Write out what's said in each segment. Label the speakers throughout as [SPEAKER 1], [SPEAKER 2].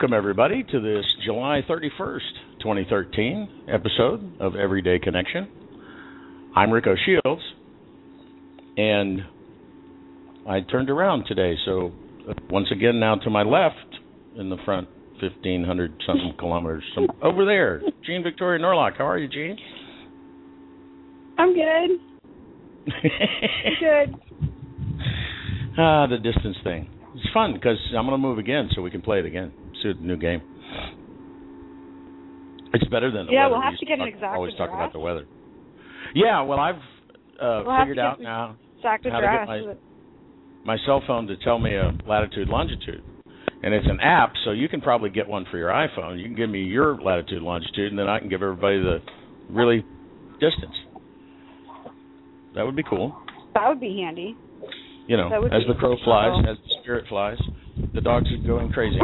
[SPEAKER 1] Welcome, everybody, to this July 31st, 2013 episode of Everyday Connection. I'm Rico Shields, and I turned around today, so uh, once again, now to my left in the front, 1,500 something kilometers some, over there, Jean Victoria Norlock. How are you, Jean?
[SPEAKER 2] I'm good. good.
[SPEAKER 1] Ah, the distance thing. It's fun because I'm going to move again so we can play it again. See the new game. It's better than the
[SPEAKER 2] yeah.
[SPEAKER 1] weather.
[SPEAKER 2] We'll have
[SPEAKER 1] We
[SPEAKER 2] to get an
[SPEAKER 1] talk-
[SPEAKER 2] exact
[SPEAKER 1] Always talk about the weather. Yeah, well, I've uh,
[SPEAKER 2] We'll
[SPEAKER 1] figured out now How to get my- my cell phone to tell me a latitude longitude. And it's an app, so you can probably get one for your iPhone. You can give me your latitude longitude, and then I can give everybody the really distance. That would be cool.
[SPEAKER 2] That would be handy.
[SPEAKER 1] You know, as the crow flies, as the spirit flies, the dogs are going crazy.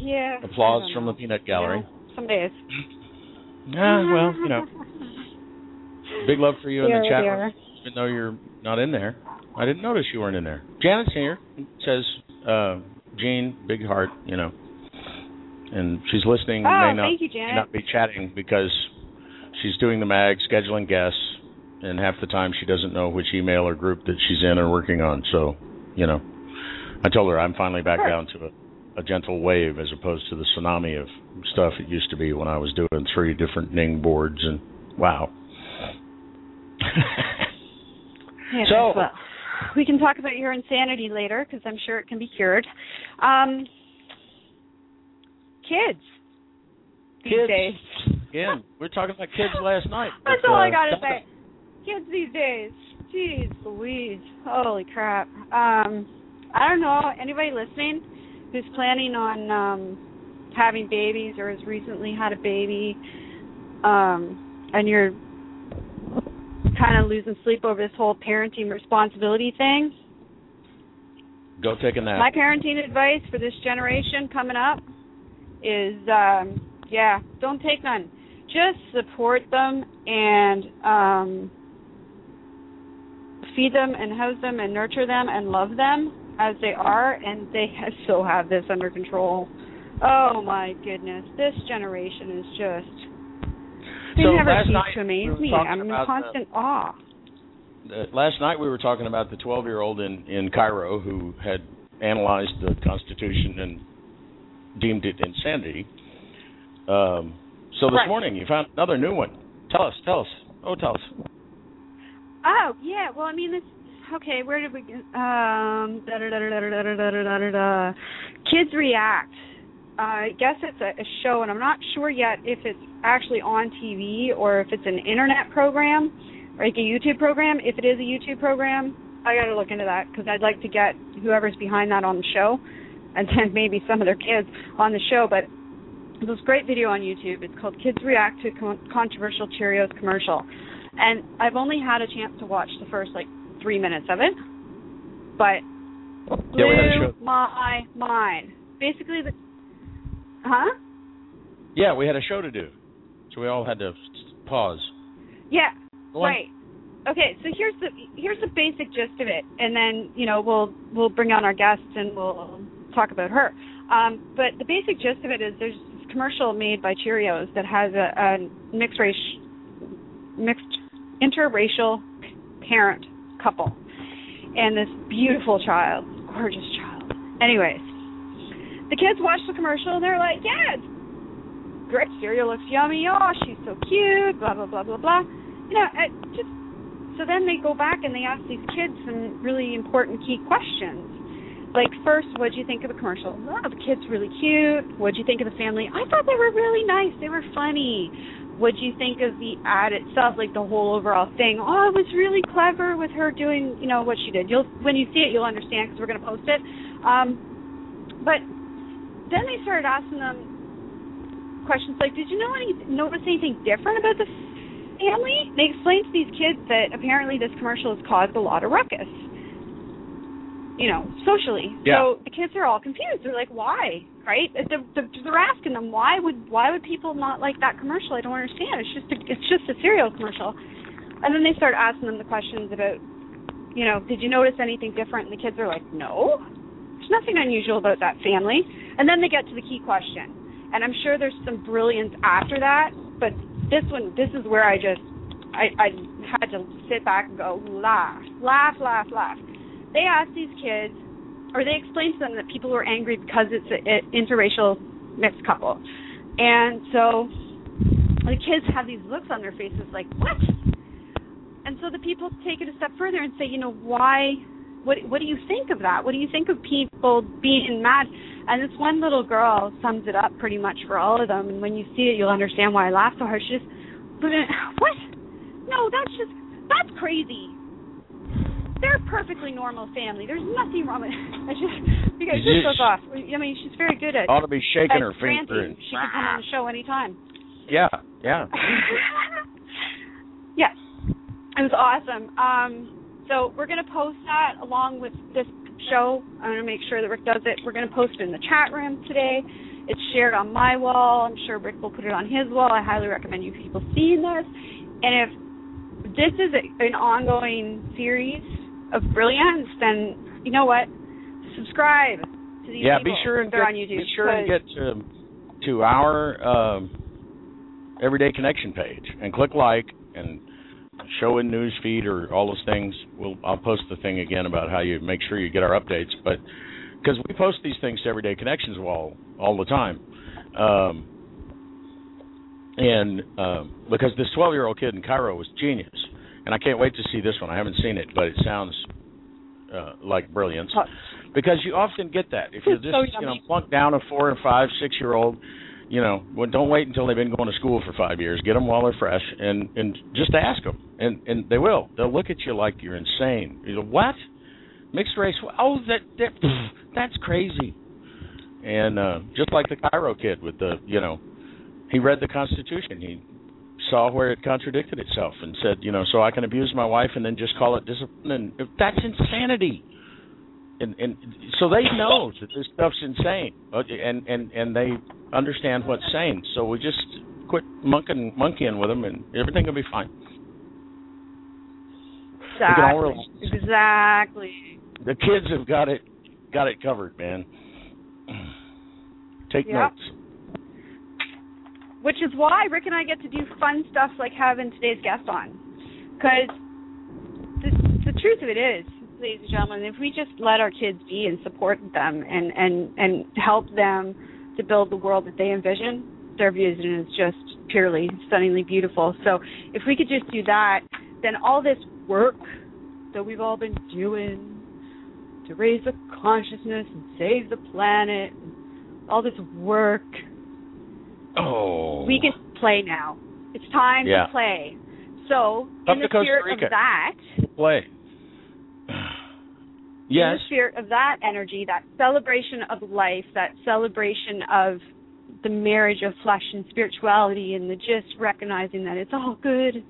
[SPEAKER 2] Yeah.
[SPEAKER 1] Applause from
[SPEAKER 2] know.
[SPEAKER 1] the peanut gallery.
[SPEAKER 2] Yeah, some days.
[SPEAKER 1] Ah, well, you know, big love for you in the chat
[SPEAKER 2] dear.
[SPEAKER 1] room, even though you're not in there. I didn't notice you weren't in there. Janet's here. Says uh, Jean, big heart, you know, and she's listening.
[SPEAKER 2] Oh,
[SPEAKER 1] may not,
[SPEAKER 2] thank you,
[SPEAKER 1] may
[SPEAKER 2] Janet.
[SPEAKER 1] not be chatting because she's doing the mag, scheduling guests, and half the time she doesn't know which email or group that she's in or working on. So, you know, I told her I'm finally back
[SPEAKER 2] Sure.
[SPEAKER 1] down to a, a gentle wave as opposed to the tsunami of stuff it used to be when I was doing three different Ning boards and wow.
[SPEAKER 2] Yeah,
[SPEAKER 1] So-
[SPEAKER 2] well, we can talk about your insanity later because I'm sure it can be cured. Um, kids. These
[SPEAKER 1] Kids.
[SPEAKER 2] days.
[SPEAKER 1] Again, we were talking about kids last night.
[SPEAKER 2] That's all I
[SPEAKER 1] uh,
[SPEAKER 2] gotta say. Kids these days. Jeez Louise. Holy crap. Um, I don't know, anybody listening who's planning on um having babies or has recently had a baby, um, and you're kind of losing sleep over this whole parenting responsibility thing.
[SPEAKER 1] Go take a nap.
[SPEAKER 2] My parenting advice for this generation coming up is um yeah, don't take none. Just support them and um feed them and house them and nurture them and love them as they are and they still have this under control. Oh my goodness. This generation is just they
[SPEAKER 1] So
[SPEAKER 2] never cease to amaze me. I'm in
[SPEAKER 1] about the-
[SPEAKER 2] constant awe.
[SPEAKER 1] uh, last night we were talking about the 12 year old in in Cairo who had analyzed the Constitution and deemed it insanity. Um, so this
[SPEAKER 2] Right.
[SPEAKER 1] morning you found another new one. Tell us, tell us. Oh, tell us.
[SPEAKER 2] Oh yeah, well I mean this. Okay, where did we? get- Um, da da da da da da da da da da. Kids react. Uh, I guess it's a, a show, and I'm not sure yet if it's actually on TV or if it's an internet program, or like a YouTube program. If it is a YouTube program, I got to look into that because I'd like to get whoever's behind that on the show, and then maybe some of their kids on the show. But this great video on YouTube. It's called "Kids React to Con- Controversial Cheerios Commercial." and I've only had a chance to watch the first like three minutes of it, but
[SPEAKER 1] Yeah, we had a
[SPEAKER 2] blew
[SPEAKER 1] show.
[SPEAKER 2] my mind. Basically, the huh?
[SPEAKER 1] Yeah, we had a show to do, so we all had to pause.
[SPEAKER 2] Yeah, right. Okay, so here's the here's the basic gist of it, and then you know we'll we'll bring on our guests and we'll talk about her. Um, but the basic gist of it is there's this commercial made by Cheerios that has a, a mixed race, mixed interracial parent couple, and this beautiful child, gorgeous child. Anyways, the kids watch the commercial and they're like, "Yeah, great cereal looks yummy. Oh, she's so cute." Blah blah blah blah blah. You know, it just so then they go back and they ask these kids some really important key questions. Like first, what do you think of the commercial? Oh, the kid's really cute. What do you think of the family? I thought they were really nice. They were funny. What do you think of the ad itself, like the whole overall thing? Oh, it was really clever with her doing, you know, what she did. You'll when you see it, you'll understand because we're going to post it. Um, but then they started asking them questions like, "Did you know any notice anything different about the family?" They explained to these kids that apparently this commercial has caused a lot of ruckus you know, socially.
[SPEAKER 1] Yeah.
[SPEAKER 2] So the kids are all confused. They're like, why? Right? They're, they're asking them why would why would people not like that commercial? I don't understand. It's just a, it's just a cereal commercial. And then they start asking them the questions about, you know, did you notice anything different? And the kids are like, no, there's nothing unusual about that family. And then they get to the key question, and I'm sure there's some brilliance after that. But this one, this is where I just I, I had to sit back and go laugh, laugh, laugh, laugh they asked these kids, or they explained to them that people were angry because it's an interracial mixed couple. And so the kids have these looks on their faces like, what? And so the people take it a step further and say, you know, why? What What do you think of that? What do you think of people being mad? And this one little girl sums it up pretty much for all of them. And when you see it, you'll understand why I laugh so hard. She just, what? No, that's just that's crazy they're a perfectly normal family. There's nothing wrong with it. I just because this goes off. I mean, she's very good at.
[SPEAKER 1] Ought to be shaking her feet.
[SPEAKER 2] And, she can come on the show anytime.
[SPEAKER 1] Yeah, yeah.
[SPEAKER 2] yes, it was awesome. Um, so we're gonna post that along with this show. I'm gonna make sure that Rick does it. We're gonna post it in the chat room today. It's shared on my wall. I'm sure Rick will put it on his wall. I highly recommend you people seeing this. And if this is a, an ongoing series of brilliance, then you know what? Subscribe to these
[SPEAKER 1] yeah, be sure and get,
[SPEAKER 2] on YouTube.
[SPEAKER 1] Be sure and get to to our um, Everyday Connection page and click like and show in news feed or all those things. We'll I'll post the thing again about how you make sure you get our updates, but because we post these things to Everyday Connections wall all the time. Um, and um, because this 12 year old kid in Cairo was genius and I can't wait to see this one. I haven't seen it, but it sounds uh, like brilliance. Because you often get that if you're just
[SPEAKER 2] so
[SPEAKER 1] you know plunk down a four and five, six year old, you know, well, don't wait until they've been going to school for five years. Get them while they're fresh, and and just ask them, and and they will. They'll look at you like you're insane. You go, what? Mixed race? Oh, that, that that's crazy. And uh, just like the Cairo kid with the, you know, he read the Constitution. He saw where it contradicted itself and said, you know, so I can abuse my wife and then just call it discipline. And that's insanity. And and so they know that this stuff's insane, and and and they understand what's sane. So we just quit monkeying monkeying with them, and everything will be fine.
[SPEAKER 2] Exactly. Exactly.
[SPEAKER 1] The kids have got it got it covered, man. Take
[SPEAKER 2] yep.
[SPEAKER 1] notes
[SPEAKER 2] which is why Rick and I get to do fun stuff like having today's guest on. Because the, the truth of it is, ladies and gentlemen, if we just let our kids be and support them and and and help them to build the world that they envision, their vision is just purely stunningly beautiful. So if we could just do that, then all this work that we've all been doing to raise the consciousness and save the planet, all this work
[SPEAKER 1] Oh.
[SPEAKER 2] We can play now. It's time
[SPEAKER 1] yeah.
[SPEAKER 2] to play. So,
[SPEAKER 1] Come
[SPEAKER 2] in the spirit
[SPEAKER 1] Rica.
[SPEAKER 2] of that,
[SPEAKER 1] play. yes.
[SPEAKER 2] In the spirit of that energy, that celebration of life, that celebration of the marriage of flesh and spirituality, and the just recognizing that it's all good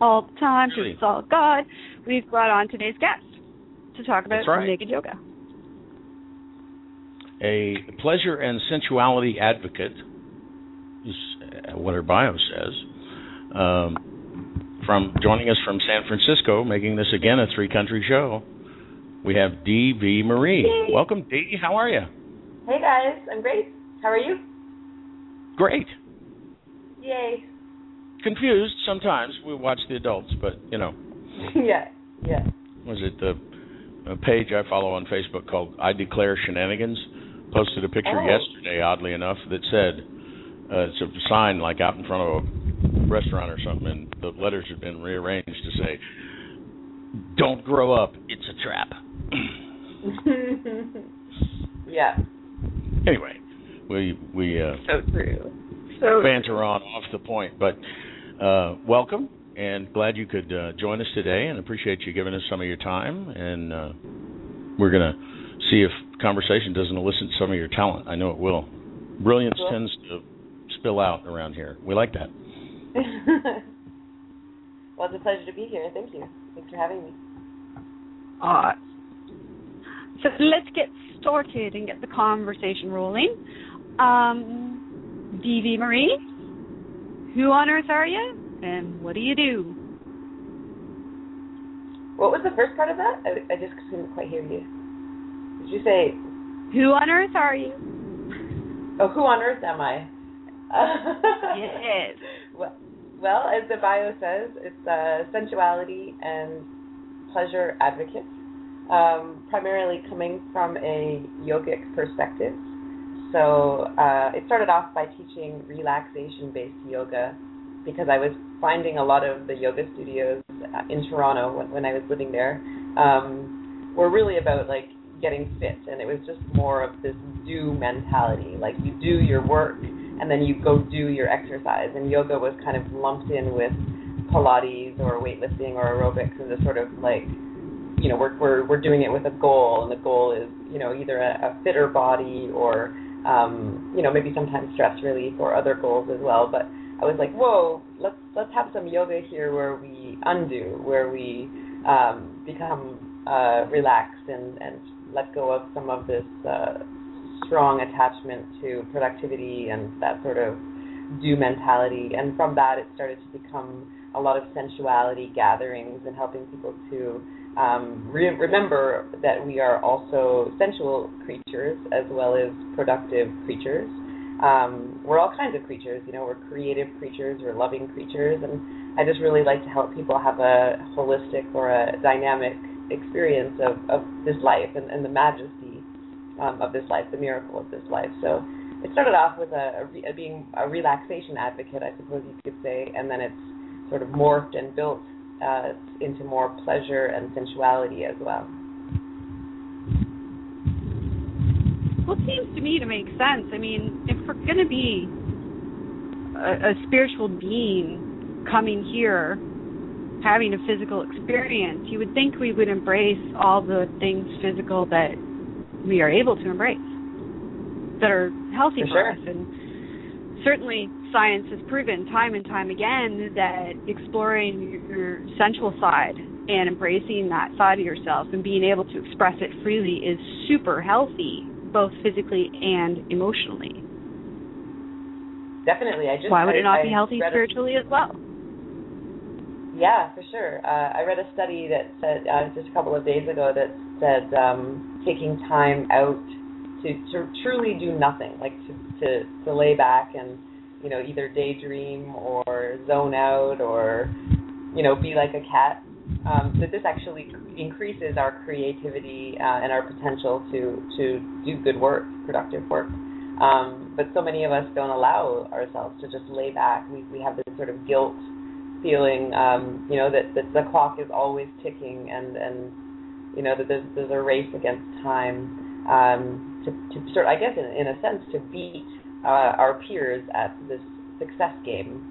[SPEAKER 2] all the time because it's all God, we've brought on today's guest to talk about
[SPEAKER 1] right.
[SPEAKER 2] naked yoga.
[SPEAKER 1] a pleasure and sensuality advocate, what her bio says. Um, from joining us from San Francisco, making this again a three-country show, we have Dee V. Marie.
[SPEAKER 3] Yay.
[SPEAKER 1] Welcome, Dee. How are you?
[SPEAKER 3] Hey guys, I'm great. How are you?
[SPEAKER 1] Great.
[SPEAKER 3] Yay.
[SPEAKER 1] Confused sometimes. We watch the adults, but you know,
[SPEAKER 3] yeah, yeah.
[SPEAKER 1] was it the a page I follow on Facebook called I Declare Shenanigans posted a picture
[SPEAKER 3] Oh.
[SPEAKER 1] yesterday, oddly enough, that said uh, it's a sign like out in front of a restaurant or something, and the letters have been rearranged to say, "Don't grow up, it's a trap."
[SPEAKER 3] yeah.
[SPEAKER 1] anyway, we we uh,
[SPEAKER 2] So true. So
[SPEAKER 1] banter on off the point, but uh, welcome and glad you could uh, join us today, and appreciate you giving us some of your time. And uh, we're gonna see if conversation doesn't elicit some of your talent. I know it will. Brilliance
[SPEAKER 3] Cool.
[SPEAKER 1] tends to spill out around here. We like that.
[SPEAKER 3] well, it's a pleasure to be here. Thank you. Thanks for having me.
[SPEAKER 2] Uh, so let's get started and get the conversation rolling. Um, DV Marie, who on earth are you, and what do you do?
[SPEAKER 3] What was the first part of that? I, I just couldn't quite hear you. Did you say,
[SPEAKER 2] Who on earth are you?
[SPEAKER 3] oh, who on earth am I?
[SPEAKER 2] Yes.
[SPEAKER 3] Well, well, as the bio says, it's a sensuality and pleasure advocate, um, primarily coming from a yogic perspective. So uh, it started off by teaching relaxation-based yoga because I was finding a lot of the yoga studios uh, in Toronto when, when I was living there um, were really about like getting fit, and it was just more of this do mentality. Like you do your work, and then you go do your exercise. And yoga was kind of lumped in with Pilates or weightlifting or aerobics, and just sort of like, you know, we're we're we're doing it with a goal, and the goal is, you know, either a, a fitter body or, um, you know, maybe sometimes stress relief or other goals as well. But I was like, whoa, let's let's have some yoga here where we undo, where we um, become uh, relaxed and and let go of some of this uh, strong attachment to productivity and that sort of do mentality. And from that, it started to become a lot of sensuality gatherings and helping people to um, re- remember that we are also sensual creatures as well as productive creatures. Um, we're all kinds of creatures, you know, we're creative creatures, we're loving creatures, and I just really like to help people have a holistic or a dynamic experience of, of this life and, and the majesty um, of this life, the miracle of this life. So it started off with a, a, being a relaxation advocate, I suppose you could say, and then it's sort of morphed and built uh, into more pleasure and sensuality as well.
[SPEAKER 2] Well, it seems to me to make sense. I mean, if we're going to be a, a spiritual being coming here, having a physical experience, you would think we would embrace all the things physical that we are able to embrace, that are healthy
[SPEAKER 3] For
[SPEAKER 2] for,
[SPEAKER 3] sure.
[SPEAKER 2] us. And certainly, science has proven time and time again that exploring your sensual side and embracing that side of yourself and being able to express it freely is super healthy, both physically and emotionally.
[SPEAKER 3] Definitely, I just
[SPEAKER 2] Why would
[SPEAKER 3] I,
[SPEAKER 2] it not
[SPEAKER 3] I
[SPEAKER 2] be healthy
[SPEAKER 3] read a-
[SPEAKER 2] spiritually as well?
[SPEAKER 3] Yeah, for sure. Uh, I read a study that said uh, just a couple of days ago that said um, taking time out to, to truly do nothing, like to, to to lay back and you know either daydream or zone out or you know be like a cat. Um, that this actually increases our creativity uh, and our potential to to do good work, productive work. Um, but so many of us don't allow ourselves to just lay back. We we have this sort of guilt feeling, um, you know, that, that the clock is always ticking and, and you know, that there's, there's a race against time um, to, to sort I guess, in, in a sense, to beat uh, our peers at this success game,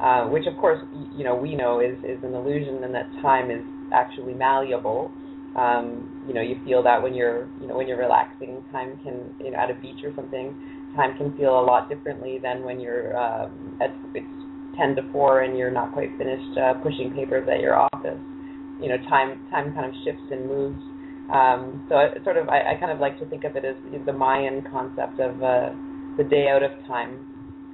[SPEAKER 3] uh, which, of course, you know, we know is, is an illusion and that time is actually malleable. Um, you know, you feel that when you're, you know, when you're relaxing, time can, you know, at a beach or something, time can feel a lot differently than when you're um, at it's 10 to 4 and you're not quite finished uh, pushing papers at your office. You know, time time kind of shifts and moves. Um, so it sort of, I, I kind of like to think of it as the Mayan concept of uh, the day out of time.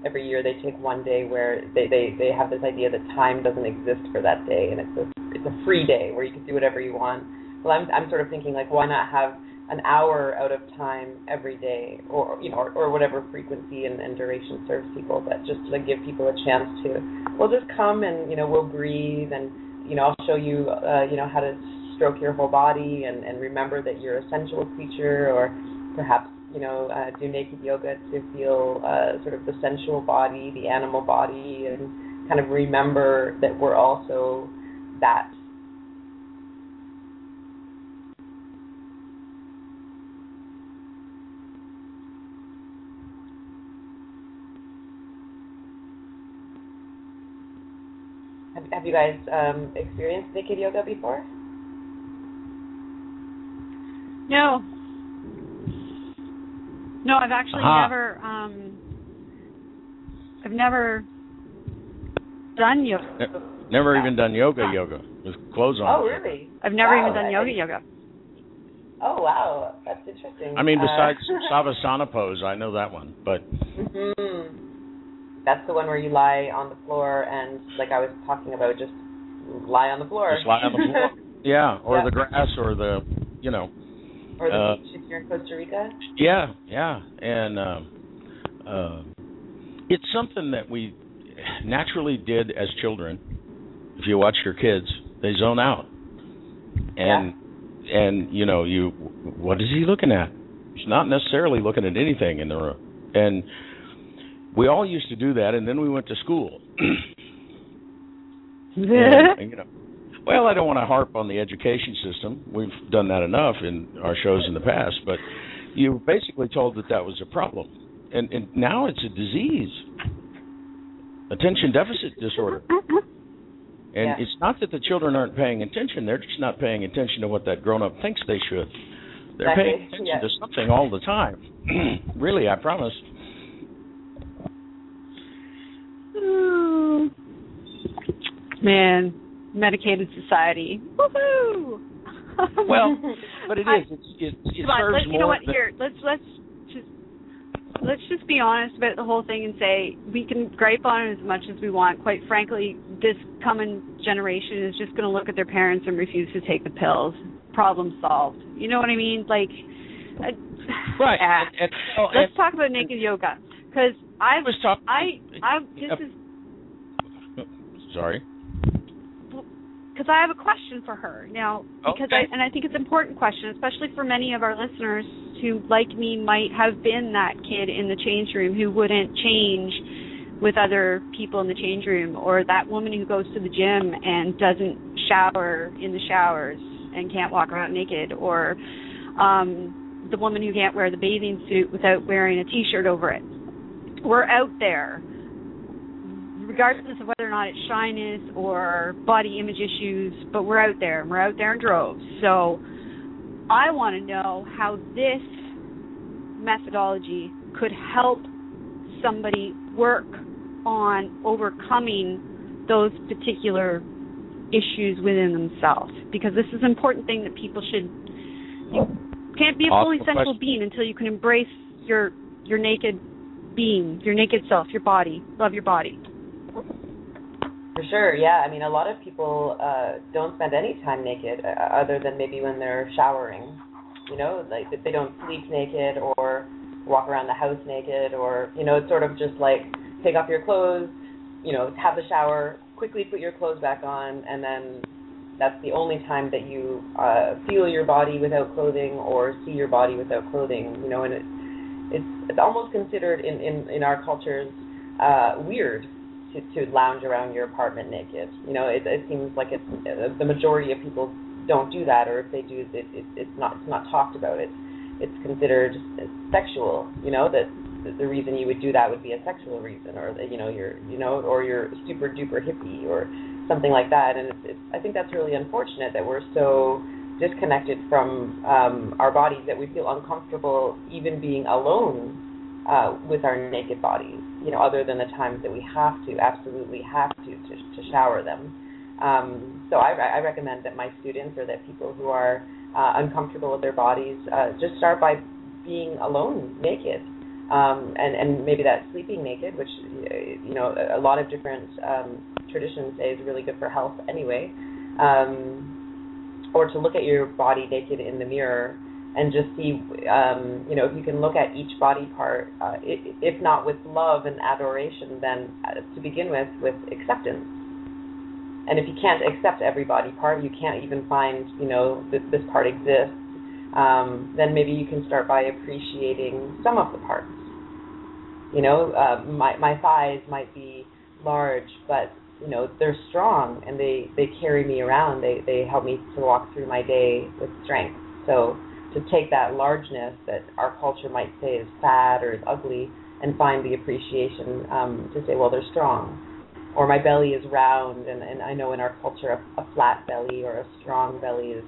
[SPEAKER 3] Every year they take one day where they, they, they have this idea that time doesn't exist for that day and it's a it's a free day where you can do whatever you want. Well, I'm I'm sort of thinking like why not have an hour out of time every day, or you know, or, or whatever frequency and, and duration serves people. But just to give people a chance to, well, just come and you know, we'll breathe, and you know, I'll show you, uh, you know, how to stroke your whole body and, and remember that you're a sensual creature, or perhaps you know uh, do naked yoga to feel uh, sort of the sensual body, the animal body, and kind of remember that we're also that Have, have you guys um, experienced naked yoga before?
[SPEAKER 2] No. No, I've actually
[SPEAKER 1] Aha.
[SPEAKER 2] never. Um, I've never done yoga.
[SPEAKER 1] Never even done yoga yoga with clothes on.
[SPEAKER 3] Oh, really?
[SPEAKER 2] I've never
[SPEAKER 3] Wow,
[SPEAKER 2] even done yoga
[SPEAKER 3] didn't-
[SPEAKER 2] yoga.
[SPEAKER 3] Oh, wow, that's interesting.
[SPEAKER 1] I mean,
[SPEAKER 3] Uh,
[SPEAKER 1] besides Savasana pose, I know that one, but
[SPEAKER 3] Mhm. That's the one where you lie on the floor and, like I was talking about, just lie on the floor.
[SPEAKER 1] just lie on the floor. Yeah, or
[SPEAKER 3] Yeah.
[SPEAKER 1] the grass, or the, you know,
[SPEAKER 3] or the
[SPEAKER 1] uh,
[SPEAKER 3] beach if you're in Costa Rica.
[SPEAKER 1] yeah, yeah, and um, uh, it's something that we naturally did as children. If you watch your kids, they zone out, and and you know you, what is he looking at? He's not necessarily looking at anything in the room, and we all used to do that, and then we went to school. and, you know, well, I don't want to harp on the education system. We've done that enough in our shows in the past, but you were basically told that that was a problem, and, and now it's a disease, attention deficit disorder. And
[SPEAKER 3] Yeah.
[SPEAKER 1] it's not that the children aren't paying attention; they're just not paying attention to what that grown-up thinks they should. They're
[SPEAKER 3] Exactly,
[SPEAKER 1] paying attention
[SPEAKER 3] yeah.
[SPEAKER 1] to something all the time. really, I promise.
[SPEAKER 2] Man, medicated society. Woohoo!
[SPEAKER 1] Well, But it is. It's, it, it serves
[SPEAKER 2] let,
[SPEAKER 1] more.
[SPEAKER 2] you know what? Here, let's let's just let's just be honest about the whole thing and say we can gripe on it as much as we want. Quite frankly, this coming generation is just going to look at their parents and refuse to take the pills. Problem solved. You know what I mean? Like,
[SPEAKER 1] Right.
[SPEAKER 2] ah.
[SPEAKER 1] And, and, oh,
[SPEAKER 2] let's
[SPEAKER 1] and
[SPEAKER 2] talk about naked yoga because I
[SPEAKER 1] was talking.
[SPEAKER 2] I I this
[SPEAKER 1] Yep.
[SPEAKER 2] is
[SPEAKER 1] Sorry.
[SPEAKER 2] Because I have a question for her now. Because
[SPEAKER 1] Okay.
[SPEAKER 2] I and I think it's an important question, especially for many of our listeners who, like me, might have been that kid in the change room who wouldn't change with other people in the change room, or that woman who goes to the gym and doesn't shower in the showers and can't walk around naked, or um, the woman who can't wear the bathing suit without wearing a t-shirt over it. We're out there regardless of whether or not it's shyness or body image issues, but we're out there and we're out there in droves. So I want to know how this methodology could help somebody work on overcoming those particular issues within themselves because this is an important thing that people should you can't be a fully
[SPEAKER 1] Awesome
[SPEAKER 2] sensual
[SPEAKER 1] question.
[SPEAKER 2] being until you can embrace your your naked being, your naked self, your body. Love your body.
[SPEAKER 3] For sure, yeah. I mean, a lot of people uh, don't spend any time naked, uh, other than maybe when they're showering. You know, like they don't sleep naked or walk around the house naked, or you know, it's sort of just like take off your clothes, you know, have the shower, quickly put your clothes back on, and then that's the only time that you uh, feel your body without clothing or see your body without clothing. You know, and it, it's it's almost considered in in in our cultures uh, weird to, to lounge around your apartment naked. You know, it, it seems like it's uh, the majority of people don't do that, or if they do, it, it, it's not it's not talked about. It's it's considered sexual. You know that the- reason you would do that would be a sexual reason, or you know you're you know, or you're super duper hippie or something like that. And it's, it's I think that's really unfortunate that we're so disconnected from um, our bodies that we feel uncomfortable even being alone uh, with our naked bodies, you know, other than the times that we have to, absolutely have to, to, to shower them. Um, so I, I recommend that my students or that people who are uh, uncomfortable with their bodies uh, just start by being alone, naked. Um, and, and maybe that sleeping naked, which, uh, you know, a lot of different um, traditions say is really good for health anyway. Um, or to look at your body naked in the mirror and just see, um, you know, if you can look at each body part, uh, if not with love and adoration, then uh, to begin with, with acceptance. and if you can't accept every body part, you can't even find, you know, that this part exists. Um, then maybe you can start by appreciating some of the parts. You know, uh, my my thighs might be large, but you know they're strong and they they carry me around. They they help me to walk through my day with strength. So to take that largeness that our culture might say is fat or is ugly and find the appreciation um, to say, well, they're strong. Or my belly is round, and, and I know in our culture a, a flat belly or a strong belly is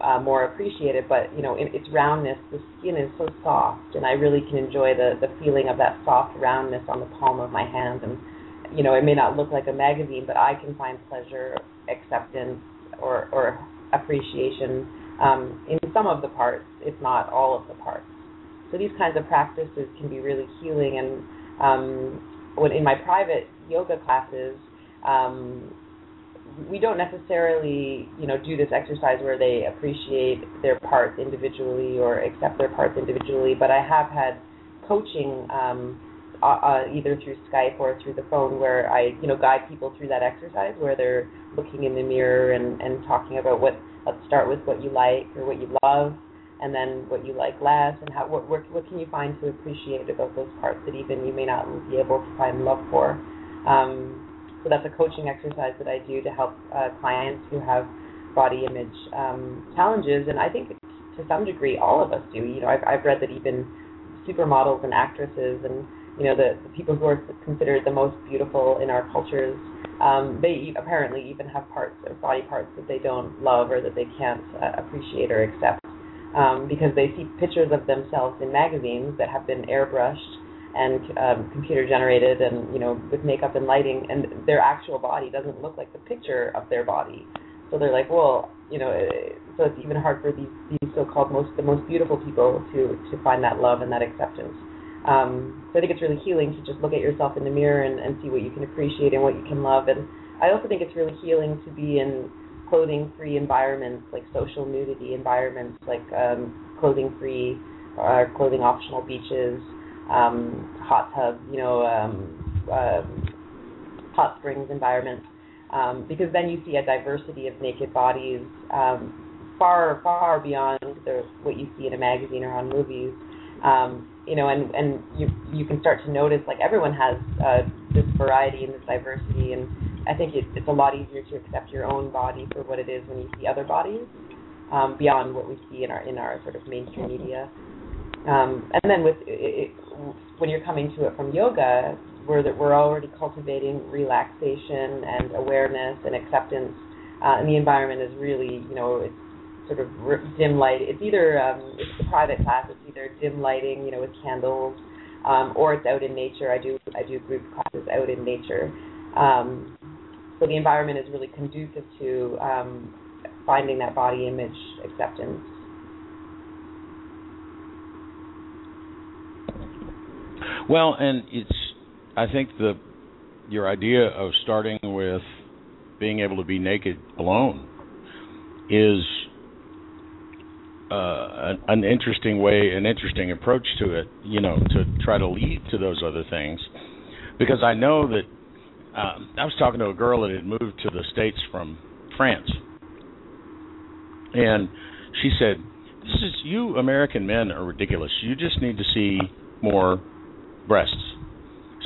[SPEAKER 3] uh, more appreciated. But you know, in its roundness, the skin is so soft, and I really can enjoy the the feeling of that soft roundness on the palm of my hand. And you know, it may not look like a magazine, but I can find pleasure, acceptance, or or appreciation um, in some of the parts, if not all of the parts. So these kinds of practices can be really healing. And um, when in my private yoga classes, um, we don't necessarily, you know, do this exercise where they appreciate their parts individually or accept their parts individually. But I have had coaching, um, uh, uh, either through Skype or through the phone, where I, you know, guide people through that exercise where they're looking in the mirror and and talking about what. Let's start with what you like or what you love, and then what you like less, and how what what, what can you find to appreciate about those parts that even you may not be able to find love for. Um, so that's a coaching exercise that I do to help uh, clients who have body image um, challenges, and I think to some degree all of us do. You know, I've, I've read that even supermodels and actresses and you know the, the people who are considered the most beautiful in our cultures, um, they apparently even have parts or body parts that they don't love or that they can't uh, appreciate or accept. Um, because they see pictures of themselves in magazines that have been airbrushed and um, computer generated and you know with makeup and lighting and their actual body doesn't look like the picture of their body. So they're like well you know eh, so it's even hard for these these so-called most the most beautiful people to to find that love and that acceptance um, so I think it's really healing to just look at yourself in the mirror and, and see what you can appreciate and what you can love and I also think it's really healing to be in clothing free environments like social nudity environments like um, clothing free or clothing optional beaches um, hot tub, you know, um, uh, hot springs environments, um, because then you see a diversity of naked bodies um, far, far beyond the, what you see in a magazine or on movies. Um, you know, and and you you can start to notice like everyone has uh, this variety and this diversity, and I think it, it's a lot easier to accept your own body for what it is when you see other bodies um, beyond what we see in our in our sort of mainstream media. Um, and then with it, when you're coming to it from yoga, we're that we're already cultivating relaxation and awareness and acceptance, uh, and the environment is really, you know, it's sort of dim light. It's either um, it's a private class. It's either dim lighting, you know, with candles, um, or it's out in nature. I do I do group classes out in nature. Um, so the environment is really conducive to um, finding that body image acceptance.
[SPEAKER 1] Well, and it's I think the your idea of starting with being able to be naked alone is uh, an, interesting way, an interesting approach to it. You know, to try to lead to those other things, because I know that um, I was talking to a girl that had moved to the states from France, and she said, "This is you American men are ridiculous. You just need to see more breasts.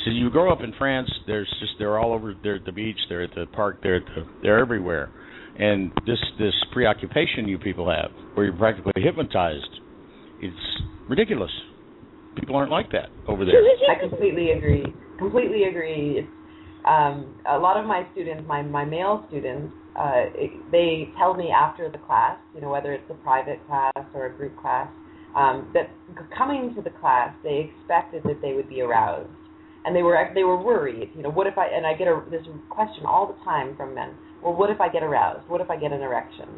[SPEAKER 1] So you grow up in France. There's just they're all over. They're at the beach. They're at the park. They're at the, they're everywhere. And this this preoccupation you people have, where you're practically hypnotized, it's ridiculous. People aren't like that over there.
[SPEAKER 3] I completely agree. Completely agree. Um, a lot of my students, my my male students, uh, they tell me after the class, you know, whether it's a private class or a group class, um, that coming to the class, they expected that they would be aroused, and they were they were worried. You know, what if I and I get a this question all the time from men. Well, what if I get aroused? What if I get an erection?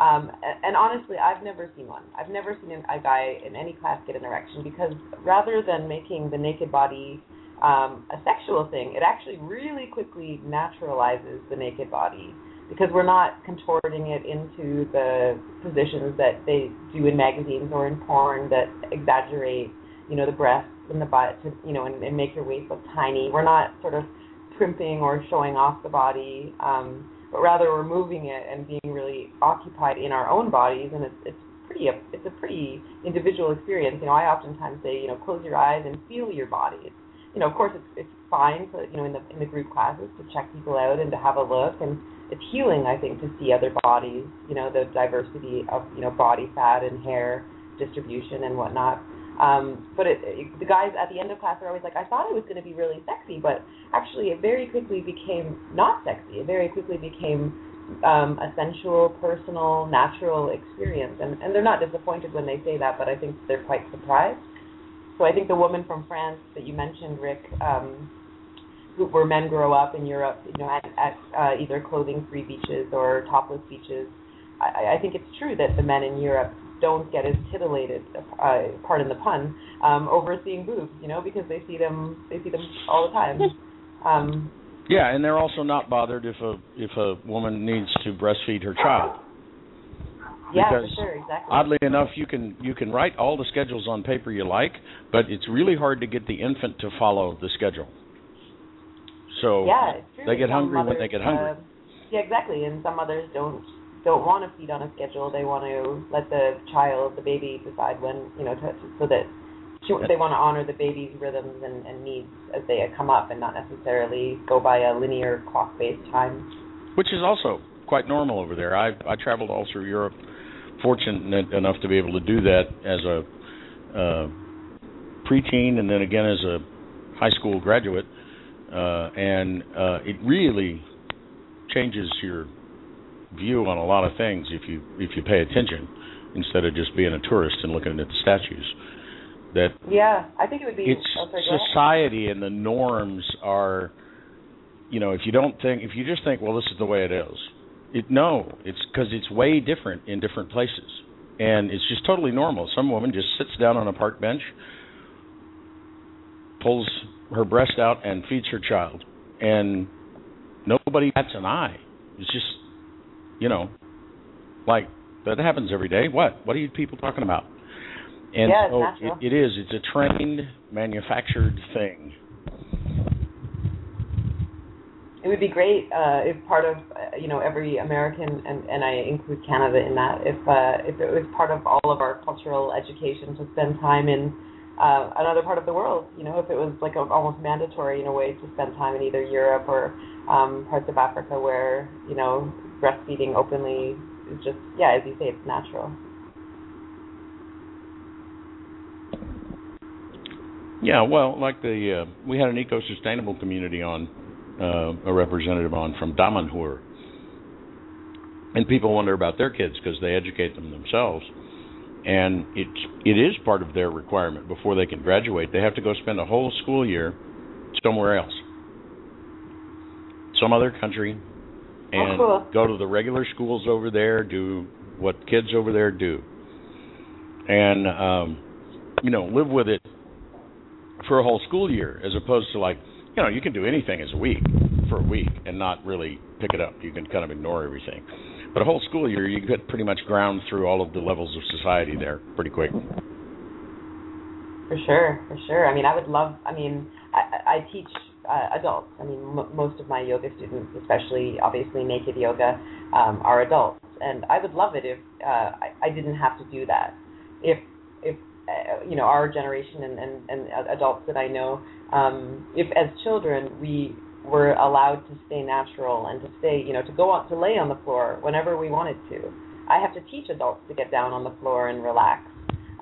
[SPEAKER 3] Um, and, honestly, I've never seen one. I've never seen a guy in any class get an erection because rather than making the naked body um, a sexual thing, it actually really quickly naturalizes the naked body because we're not contorting it into the positions that they do in magazines or in porn that exaggerate, you know, the breasts and the butt, to, you know, and, and make your waist look tiny. We're not sort of primping or showing off the body. Um, but rather we're moving it and being really occupied in our own bodies, and it's it's pretty a, it's a pretty individual experience. You know, I oftentimes say, you know, close your eyes and feel your body. You know, of course, it's it's fine for you know in the in the group classes to check people out and to have a look, and it's healing, I think, to see other bodies. You know, the diversity of you know body fat and hair distribution and whatnot. Um, but it, it, the guys at the end of class are always like, I thought it was going to be really sexy, but actually it very quickly became not sexy. It very quickly became um, a sensual, personal, natural experience. And, and they're not disappointed when they say that, but I think they're quite surprised. So I think the woman from France that you mentioned, Rick, um, where men grow up in Europe, you know, at, at uh, either clothing-free beaches or topless beaches, I, I think it's true that the men in Europe don't get as titillated, uh, pardon the pun, um, over seeing boobs, you know, because they see them they see them all the time. Um,
[SPEAKER 1] yeah, and they're also not bothered if a if a woman needs to breastfeed her child.
[SPEAKER 3] Yeah,
[SPEAKER 1] because
[SPEAKER 3] for sure, exactly.
[SPEAKER 1] Oddly enough, you can you can write all the schedules on paper you like, but it's really hard to get the infant to follow the schedule. So
[SPEAKER 3] yeah, it's true.
[SPEAKER 1] they get
[SPEAKER 3] some
[SPEAKER 1] hungry
[SPEAKER 3] mothers,
[SPEAKER 1] when they get hungry.
[SPEAKER 3] Uh, yeah, exactly. And some mothers don't don't want to feed on a schedule. They want to let the child, the baby, decide when you know, to, so that she, they want to honor the baby's rhythms and, and needs as they come up, and not necessarily go by a linear clock-based time.
[SPEAKER 1] Which is also quite normal over there. I I traveled all through Europe, fortunate enough to be able to do that as a uh, preteen, and then again as a high school graduate, uh, and uh, it really changes your view on a lot of things if you if you pay attention instead of just being a tourist and looking at the statues. That
[SPEAKER 3] yeah, I think it would be.
[SPEAKER 1] it's
[SPEAKER 3] oh,
[SPEAKER 1] society and the norms are, you know, if you don't think if you just think, well, this is the way it is. It no, it's because it's way different in different places, and it's just totally normal. Some woman just sits down on a park bench, pulls her breast out, and feeds her child, and nobody bats an eye. It's just you know, like that happens every day. What? What are you people talking about? And
[SPEAKER 3] Yeah,
[SPEAKER 1] so it, it is. It's a trained, manufactured thing.
[SPEAKER 3] It would be great uh, if part of uh, you know every American and, and I include Canada in that if uh, if it was part of all of our cultural education to spend time in uh, another part of the world. You know, if it was like a, almost mandatory in a way to spend time in either Europe or um, parts of Africa where you know breastfeeding openly is just yeah, as you say, it's natural.
[SPEAKER 1] Yeah, well, like the uh, we had an eco-sustainable community on uh, a representative on from Damanhur, and people wonder about their kids because they educate them themselves, and it's it is part of their requirement before they can graduate. They have to go spend a whole school year somewhere else, some other country, and
[SPEAKER 3] cool.
[SPEAKER 1] go to the regular schools over there, do what kids over there do, and um, you know live with it for a whole school year as opposed to like you know you can do anything as a week for a week and not really pick it up you can kind of ignore everything but a whole school year you get pretty much ground through all of the levels of society there pretty quick
[SPEAKER 3] For sure, for sure. I mean, I would love. I mean, I, I teach uh, adults. I mean, m- most of my yoga students, especially obviously naked yoga, um, are adults, and I would love it if uh, I, I didn't have to do that. If if uh, you know our generation and, and, and adults that I know, um, if as children we were allowed to stay natural and to stay, you know, to go out to lay on the floor whenever we wanted to. I have to teach adults to get down on the floor and relax.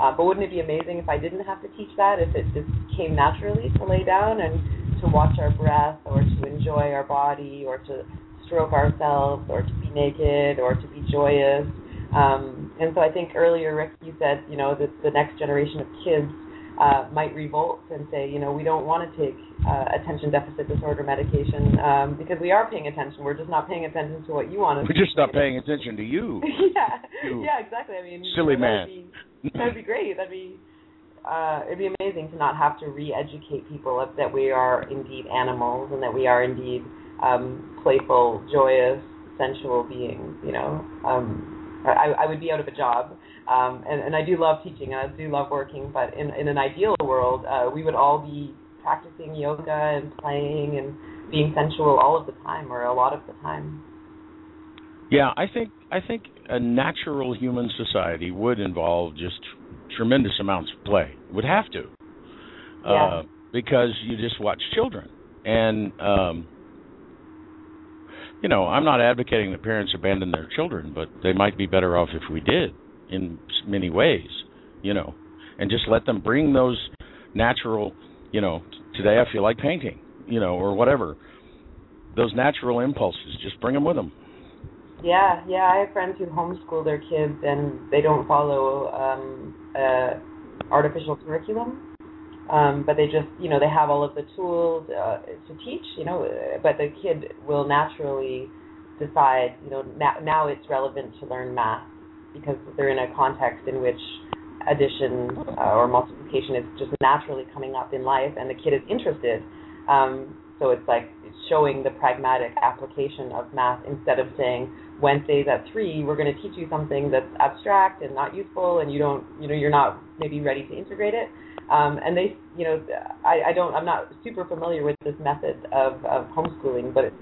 [SPEAKER 3] Uh, but wouldn't it be amazing if I didn't have to teach that? If it just came naturally to lay down and to watch our breath, or to enjoy our body, or to stroke ourselves, or to be naked, or to be joyous. Um, and so I think earlier, Rick, you said, you know, that the next generation of kids uh, might revolt and say, you know, we don't want to take uh, attention deficit disorder medication um, because we are paying attention. We're just not paying attention to what you want us
[SPEAKER 1] we're just not paying attention to you
[SPEAKER 3] yeah,
[SPEAKER 1] You
[SPEAKER 3] yeah, exactly. I mean,
[SPEAKER 1] silly
[SPEAKER 3] you know, that'd
[SPEAKER 1] man.
[SPEAKER 3] Be, that'd be great. That'd be uh, it'd be amazing to not have to re-educate people that we are indeed animals and that we are indeed um, playful, joyous, sensual beings. You know, um, I, I would be out of a job. Um, and, and I do love teaching and I do love working, but in, in an ideal world, uh, we would all be practicing yoga and playing and being sensual all of the time or a lot of the time.
[SPEAKER 1] Yeah, I think I think a natural human society would involve just tremendous amounts of play. Would have to.
[SPEAKER 3] Yeah.
[SPEAKER 1] Uh, because you just watch children and um you know, I'm not advocating that parents abandon their children, but they might be better off if we did in many ways, you know, and just let them bring those natural, you know, today I feel like painting, you know, or whatever. Those natural impulses, just bring them with them.
[SPEAKER 3] Yeah, yeah. I have friends who homeschool their kids and they don't follow um, uh, artificial curriculum, um, but they just, you know, they have all of the tools uh, to teach, you know, but the kid will naturally decide, you know, now, now it's relevant to learn math because they're in a context in which addition uh, or multiplication is just naturally coming up in life and the kid is interested. Um, so it's like showing the pragmatic application of math instead of saying Wednesdays at three we're going to teach you something that's abstract and not useful and you don't you know you're not maybe ready to integrate it. Um, and they you know I, I don't I'm not super familiar with this method of, of homeschooling, but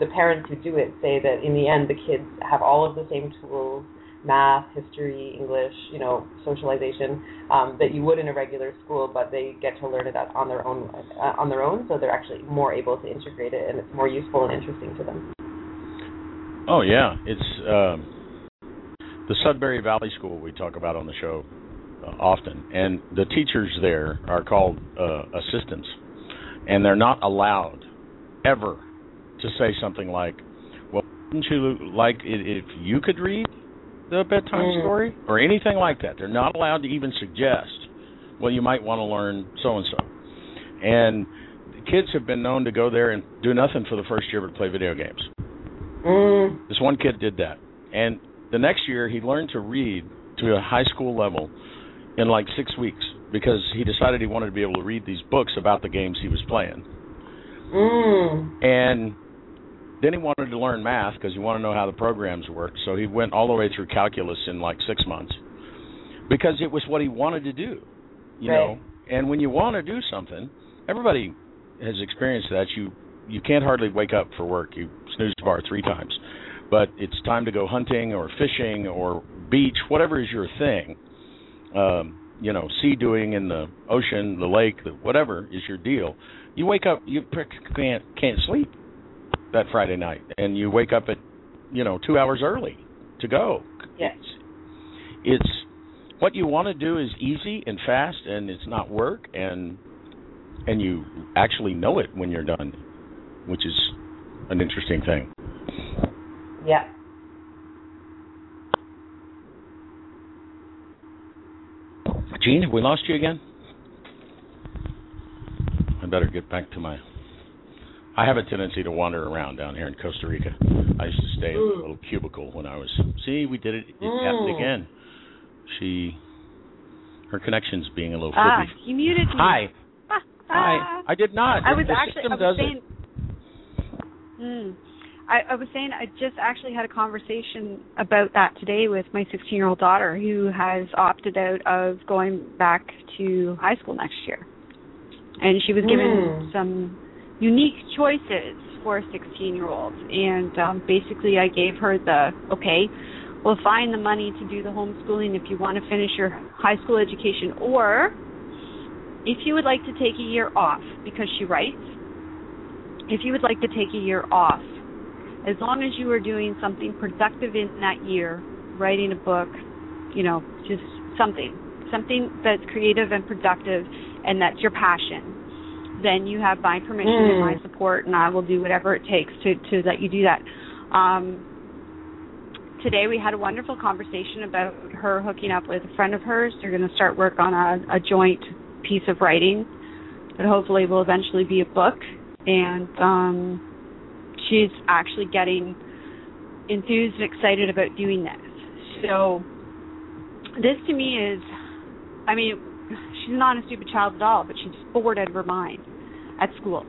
[SPEAKER 3] the parents who do it say that in the end the kids have all of the same tools math, history, English, you know, socialization um, that you would in a regular school, but they get to learn it on their own uh, on their own, so they're actually more able to integrate it, and it's more useful and interesting to them.
[SPEAKER 1] Oh yeah, it's um, the Sudbury Valley School we talk about on the show uh, often, and the teachers there are called uh, assistants, and they're not allowed ever to say something like, "Well, wouldn't you like it if you could read?" the bedtime
[SPEAKER 3] Mm.
[SPEAKER 1] story or anything like that. They're not allowed to even suggest, well, you might want to learn so and so. And kids have been known to go there and do nothing for the first year but play video games.
[SPEAKER 3] Mm.
[SPEAKER 1] This one kid did that. And the next year he learned to read to a high school level in like 6 weeks because he decided he wanted to be able to read these books about the games he was playing.
[SPEAKER 3] Mm.
[SPEAKER 1] And then he wanted to learn math because he wanted to know how the programs worked. So he went all the way through calculus in like six months because it was what he wanted to do, you
[SPEAKER 3] Right.
[SPEAKER 1] know. And when you want to do something, everybody has experienced that. You you can't hardly wake up for work. You snooze the bar three times, but it's time to go hunting or fishing or beach, whatever is your thing. Um, you know, sea doing in the ocean, the lake, the, whatever is your deal. You wake up, you can't can't sleep that Friday night, and you wake up at you know two hours early to go.
[SPEAKER 3] Yes.
[SPEAKER 1] It's what you want to do is easy and fast, and it's not work, and and you actually know it when you're done, which is an interesting thing.
[SPEAKER 3] Yeah.
[SPEAKER 1] Gene, have we lost you again? I better get back to my. I have a tendency to wander around down here in Costa Rica. I used to stay in a
[SPEAKER 3] Mm.
[SPEAKER 1] little cubicle when I was. See, we did it. It
[SPEAKER 3] Mm.
[SPEAKER 1] happened again. She, her connection's being a little
[SPEAKER 2] Ah,
[SPEAKER 1] flippy.
[SPEAKER 2] he muted me.
[SPEAKER 1] Hi,
[SPEAKER 2] Ah,
[SPEAKER 1] hi. I did not.
[SPEAKER 2] I was
[SPEAKER 1] the
[SPEAKER 2] actually I was saying. Hmm. I, I was saying I just actually had a conversation about that today with my 16 year old daughter who has opted out of going back to high school next year. And she was given
[SPEAKER 3] Mm.
[SPEAKER 2] some unique choices for a 16 year old. And um, basically, I gave her the okay, well, find the money to do the homeschooling if you want to finish your high school education, or if you would like to take a year off, because she writes, if you would like to take a year off, as long as you are doing something productive in that year, writing a book, you know, just something, something that's creative and productive and that's your passion, then you have my permission and my
[SPEAKER 3] Mm.
[SPEAKER 2] support, and I will do whatever it takes to to let you do that. Um, today we had a wonderful conversation about her hooking up with a friend of hers. They're going to start work on a, a joint piece of writing that hopefully will eventually be a book. And um, she's actually getting enthused and excited about doing this. So this to me is, I mean, she's not a stupid child at all, but she's bored out of her mind at school.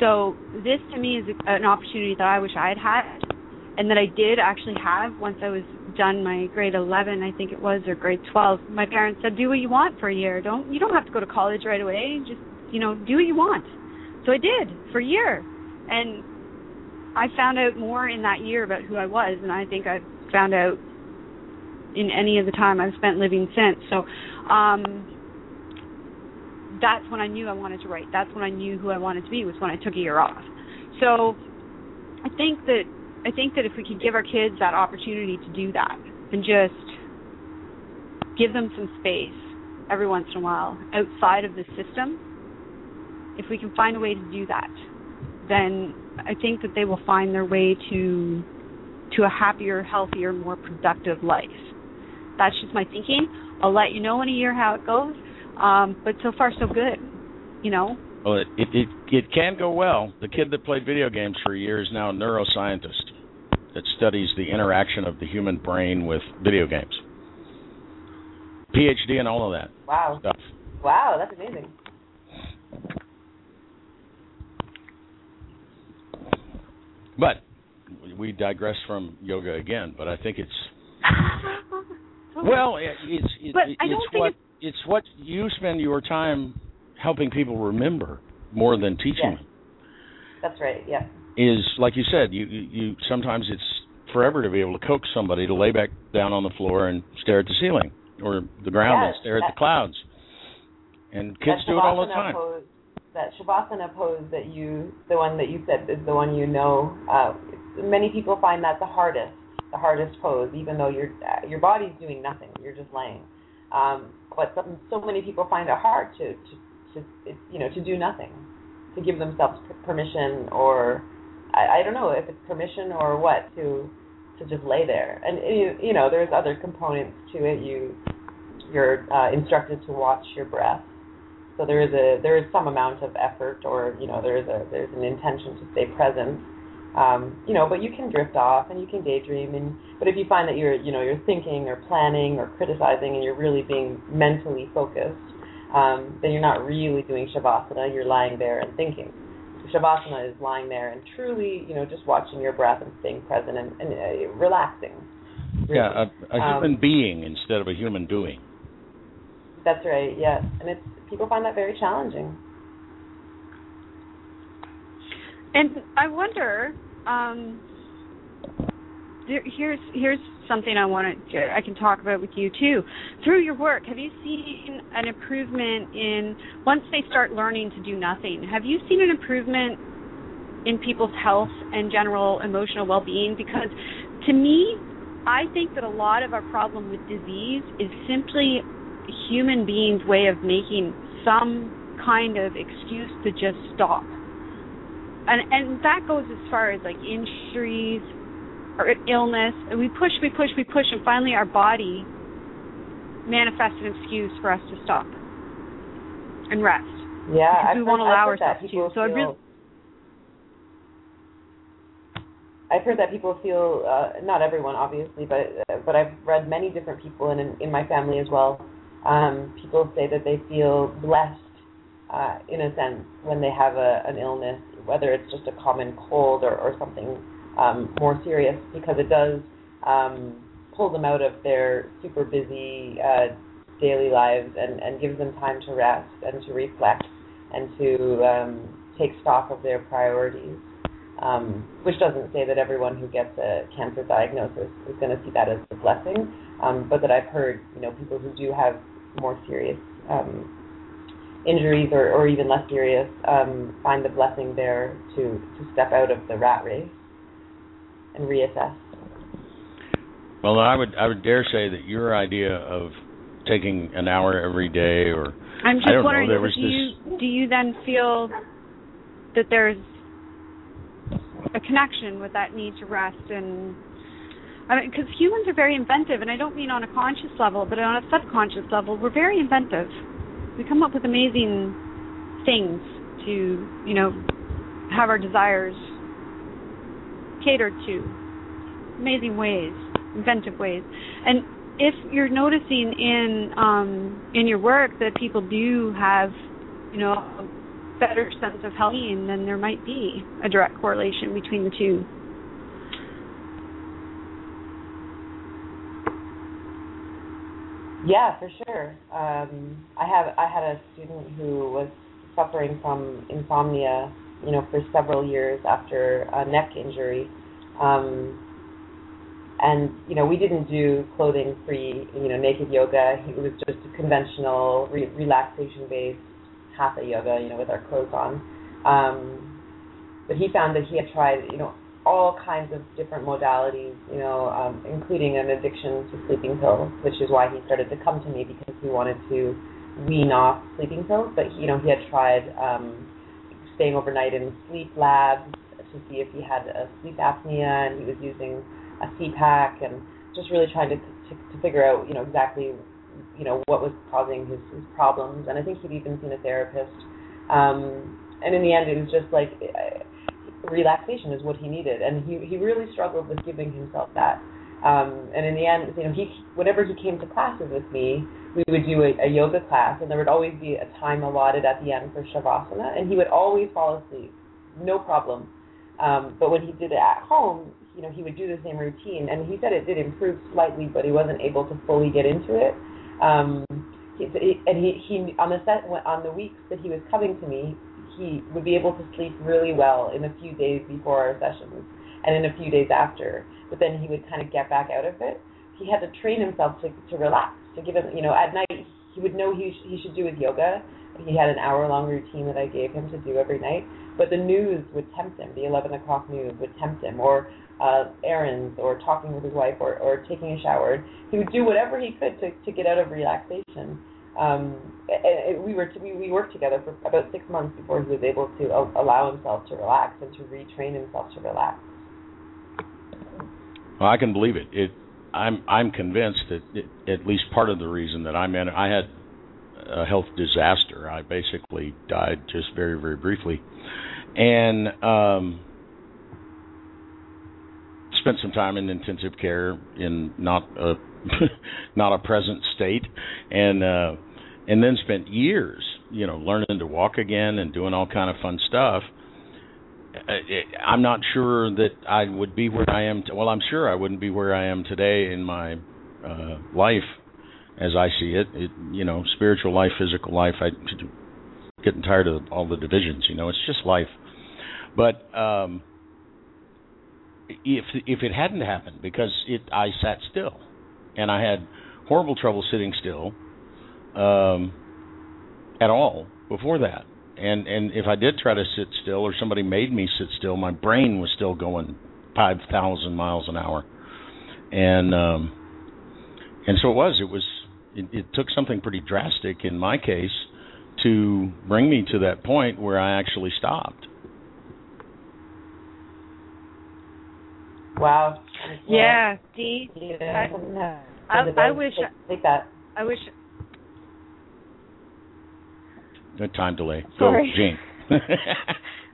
[SPEAKER 2] So this to me is an opportunity that I wish I had had, and that I did actually have once I was done my grade 11, I think it was, or grade 12. My parents said, "Do what you want for a year. Don't you don't have to go to college right away. Just you know, do what you want." So I did for a year, and I found out more in that year about who I was than I think I've found out in any of the time I've spent living since. So um that's when I knew I wanted to write. That's when I knew who I wanted to be was when I took a year off. So I think that I think that if we could give our kids that opportunity to do that and just give them some space every once in a while outside of the system, if we can find a way to do that, then I think that they will find their way to to a happier, healthier, more productive life. That's just my thinking. I'll let you know in a year how it goes. Um, but so far so good, you know.
[SPEAKER 1] Well, it, it it it can go well. The kid that played video games for a year is now a neuroscientist that studies the interaction of the human brain with video games. PhD and all of that
[SPEAKER 3] Wow.
[SPEAKER 1] stuff.
[SPEAKER 3] Wow, that's amazing.
[SPEAKER 1] But we digress from yoga again. But I think it's well, it, it's it, it- it's what it's what you spend your time helping people remember more than teaching
[SPEAKER 3] Yes.
[SPEAKER 1] them.
[SPEAKER 3] That's right. Yeah.
[SPEAKER 1] is like you said, you, you you sometimes it's forever to be able to coax somebody to lay back down on the floor and stare at the ceiling or the ground and stare at the clouds. And kids do it all the time.
[SPEAKER 3] Pose, that shavasana pose that you, the one that you said is the one you know. Uh, many people find that the hardest, the hardest pose, even though your uh, your body's doing nothing, you're just laying. Um, but some, so many people find it hard to to, to you know to do nothing, to give themselves permission or I, I don't know if it's permission or what to to just lay there. And you, you know there's other components to it. You you're uh, instructed to watch your breath so there is a there is some amount of effort or you know there is a there's an intention to stay present um, you know but you can drift off and you can daydream and but if you find that you're you know you're thinking or planning or criticizing and you're really being mentally focused um, then you're not really doing shavasana you're lying there and thinking shavasana is lying there and truly you know just watching your breath and staying present and, and uh, relaxing really.
[SPEAKER 1] Yeah, a, a
[SPEAKER 3] Um,
[SPEAKER 1] human being instead of a human doing.
[SPEAKER 3] That's right yes and it's people find that very challenging
[SPEAKER 2] And I wonder, um, there, here's here's something I want to I can talk about with you too. Through your work, have you seen an improvement in once they start learning to do nothing? Have you seen an improvement in people's health and general emotional well-being? Because to me, I think that a lot of our problem with disease is simply human beings' way of making some kind of excuse to just stop and and that goes as far as like injuries or illness and we push we push we push and finally our body manifests an excuse for us to stop and rest
[SPEAKER 3] yeah
[SPEAKER 2] Because we won't allow ourselves to. So I
[SPEAKER 3] feel,
[SPEAKER 2] really-
[SPEAKER 3] I've heard that people feel uh, not everyone obviously, but uh, but I've read many different people and in, in my family as well. Um, people say that they feel blessed uh, in a sense when they have a, an illness, whether it's just a common cold or, or something um, more serious, because it does um, pull them out of their super busy uh, daily lives and, and gives them time to rest and to reflect and to um, take stock of their priorities um, which doesn't say that everyone who gets a cancer diagnosis is going to see that as a blessing, um, but that I've heard, you know, people who do have more serious um, injuries or, or even less serious um, find the blessing there to, to step out of the rat race and reassess.
[SPEAKER 1] Well, I would I would dare say that your idea of taking an hour every day or
[SPEAKER 2] i'm
[SPEAKER 1] I
[SPEAKER 2] just
[SPEAKER 1] don't know,
[SPEAKER 2] wondering
[SPEAKER 1] there
[SPEAKER 2] do
[SPEAKER 1] was
[SPEAKER 2] you do you then feel that there's a connection with that need to rest and I mean, because humans are very inventive, and I don't mean on a conscious level, but on a subconscious level, we're very inventive. We come up with amazing things to, you know, have our desires catered to. Amazing ways, inventive ways, and if you're noticing in um, in your work that people do have, you know, a better sense of well-being, then there might be a direct correlation between the two.
[SPEAKER 3] Yeah, for sure. Um, I have I had a student who was suffering from insomnia you know, for several years after a neck injury. Um, and you know, we didn't do clothing-free, you know, naked yoga. It was just a conventional re- relaxation-based hatha yoga, you know, with our clothes on. Um, but he found that he had tried, you know, all kinds of different modalities, you know, um, including an addiction to sleeping pills, which is why he started to come to me because he wanted to wean off sleeping pills. But you know, he had tried um, staying overnight in sleep labs to see if he had a sleep apnea, and he was using a CPAP, and just really trying to to, to figure out, you know, exactly, you know, what was causing his, his problems. And I think he'd even seen a therapist. Um, and in the end, it was just like relaxation is what he needed, and he he really struggled with giving himself that. Um, and in the end, you know, he whenever he came to classes with me, we would do a, a yoga class, and there would always be a time allotted at the end for shavasana, and he would always fall asleep, no problem. Um, but when he did it at home, you know, he would do the same routine, and he said it did improve slightly, but he wasn't able to fully get into it. Um, he, and he, he on the set on the weeks that he was coming to me, he would be able to sleep really well in a few days before our sessions and in a few days after. But then he would kind of get back out of it. He had to train himself to to relax, to give him, you know, at night he would know he sh- he should do his yoga. He had an hour long routine that I gave him to do every night. But the news would tempt him. The 11 o'clock news would tempt him, or uh, errands, or talking with his wife, or or taking a shower. He would do whatever he could to to get out of relaxation um, we were we, we worked together for about six months before he was able to allow himself to relax and to retrain himself to relax.
[SPEAKER 1] Well, I can believe it. It I'm I'm convinced that it, at least part of the reason that I'm in I had a health disaster. I basically died just very very briefly, and um, spent some time in intensive care in not a not a present state, and uh, and then spent years, you know, learning to walk again and doing all kind of fun stuff. Uh, I'm not sure that I would be where I am. Well, I'm sure I wouldn't be where I am today in my uh, life, as I see it. it. You know, spiritual life, physical life. I getting tired of all the divisions. You know, it's just life. But um, if if it hadn't happened, because it I sat still, and I had horrible trouble sitting still um, at all before that. And and if I did try to sit still, or somebody made me sit still, my brain was still going five thousand miles an hour, and um, and so it was. It was. It, it took something pretty drastic in my case to bring me to that point where I actually stopped.
[SPEAKER 3] Wow.
[SPEAKER 2] Yeah, Dee.
[SPEAKER 3] Yeah.
[SPEAKER 2] I, I, I wish.
[SPEAKER 3] Take that.
[SPEAKER 2] I wish.
[SPEAKER 1] No time delay.
[SPEAKER 2] Sorry.
[SPEAKER 1] Go, Jane.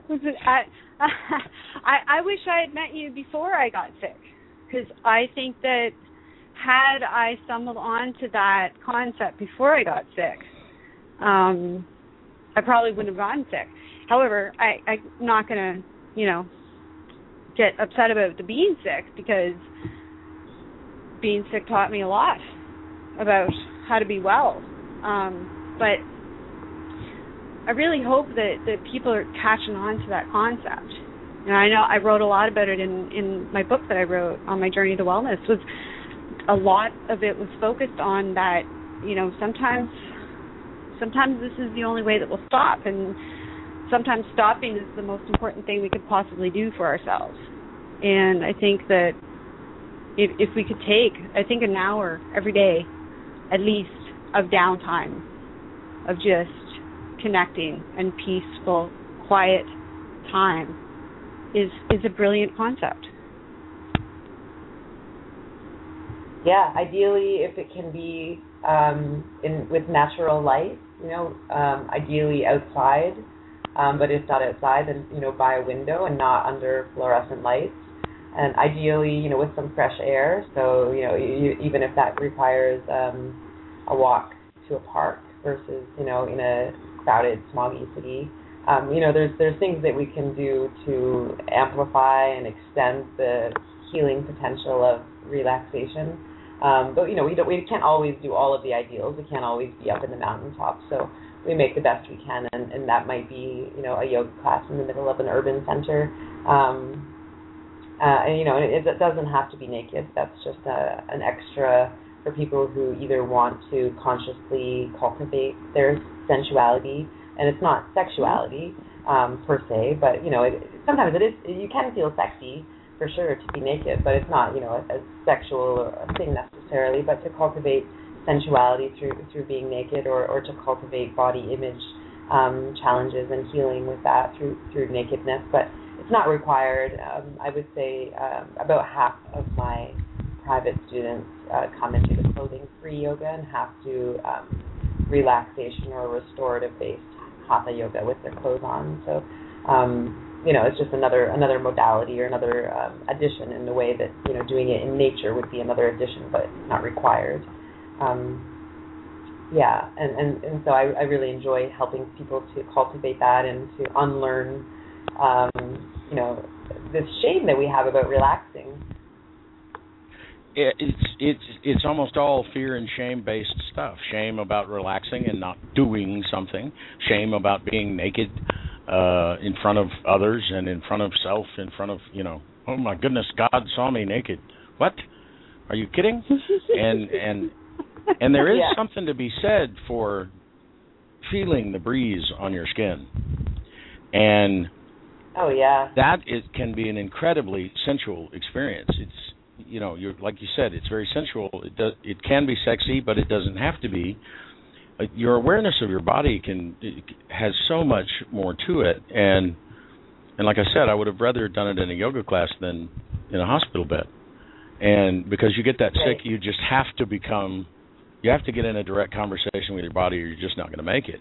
[SPEAKER 2] Listen, I, I I wish I had met you before I got sick, because I think that had I stumbled onto that concept before I got sick, um, I probably wouldn't have gotten sick. However, I I'm not gonna you know get upset about the being sick because being sick taught me a lot about how to be well. Um, but I really hope that, that people are catching on to that concept. And I know I wrote a lot about it in, in my book that I wrote on my journey to wellness was a lot of it was focused on that, you know, sometimes sometimes this is the only way that we'll stop and sometimes stopping is the most important thing we could possibly do for ourselves. And I think that if if we could take I think an hour every day at least of downtime of just connecting and peaceful, quiet time is is a brilliant concept.
[SPEAKER 3] Yeah, ideally, if it can be um, in with natural light, you know, um, ideally outside. Um, but if not outside, then you know, by a window and not under fluorescent lights. And ideally, you know, with some fresh air. So you know, you, even if that requires um, a walk to a park versus you know in a crowded, smoggy city. Um, you know, there's there's things that we can do to amplify and extend the healing potential of relaxation. Um, but you know, we don't, we can't always do all of the ideals. We can't always be up in the mountaintop. So we make the best we can, and, and that might be you know a yoga class in the middle of an urban center. Um, uh, and you know, it, it doesn't have to be naked. That's just a, an extra for people who either want to consciously cultivate their sensuality, and it's not sexuality um, per se, but you know, it, sometimes it is. You can feel sexy for sure to be naked, but it's not you know a, a sexual thing necessarily. But to cultivate sensuality through through being naked, or or to cultivate body image um, challenges and healing with that through through nakedness, but not required. Um, I would say um, about half of my private students uh, come into the clothing-free yoga and half do um, relaxation or restorative-based hatha yoga with their clothes on. So, um, you know, it's just another another modality or another um, addition in the way that you know doing it in nature would be another addition, but not required. Um, yeah, and, and, and so I, I really enjoy helping people to cultivate that and to unlearn, um, you know, this shame that we have about relaxing
[SPEAKER 1] it's it's it's almost all fear and shame based stuff. Shame about relaxing and not doing something. Shame about being naked uh in front of others and in front of self, in front of you know. Oh my goodness, God saw me naked. What? Are you kidding? and and and there is yeah. something to be said for feeling the breeze on your skin. And
[SPEAKER 3] oh yeah,
[SPEAKER 1] that it can be an incredibly sensual experience. It's you know, you're like you said, it's very sensual. It does, it can be sexy, but it doesn't have to be. Uh, your awareness of your body can has so much more to it, and and like I said, I would have rather done it in a yoga class than in a hospital bed. And because you get that
[SPEAKER 3] right.
[SPEAKER 1] sick, you just have to become, you have to get in a direct conversation with your body, or you're just not going to make it,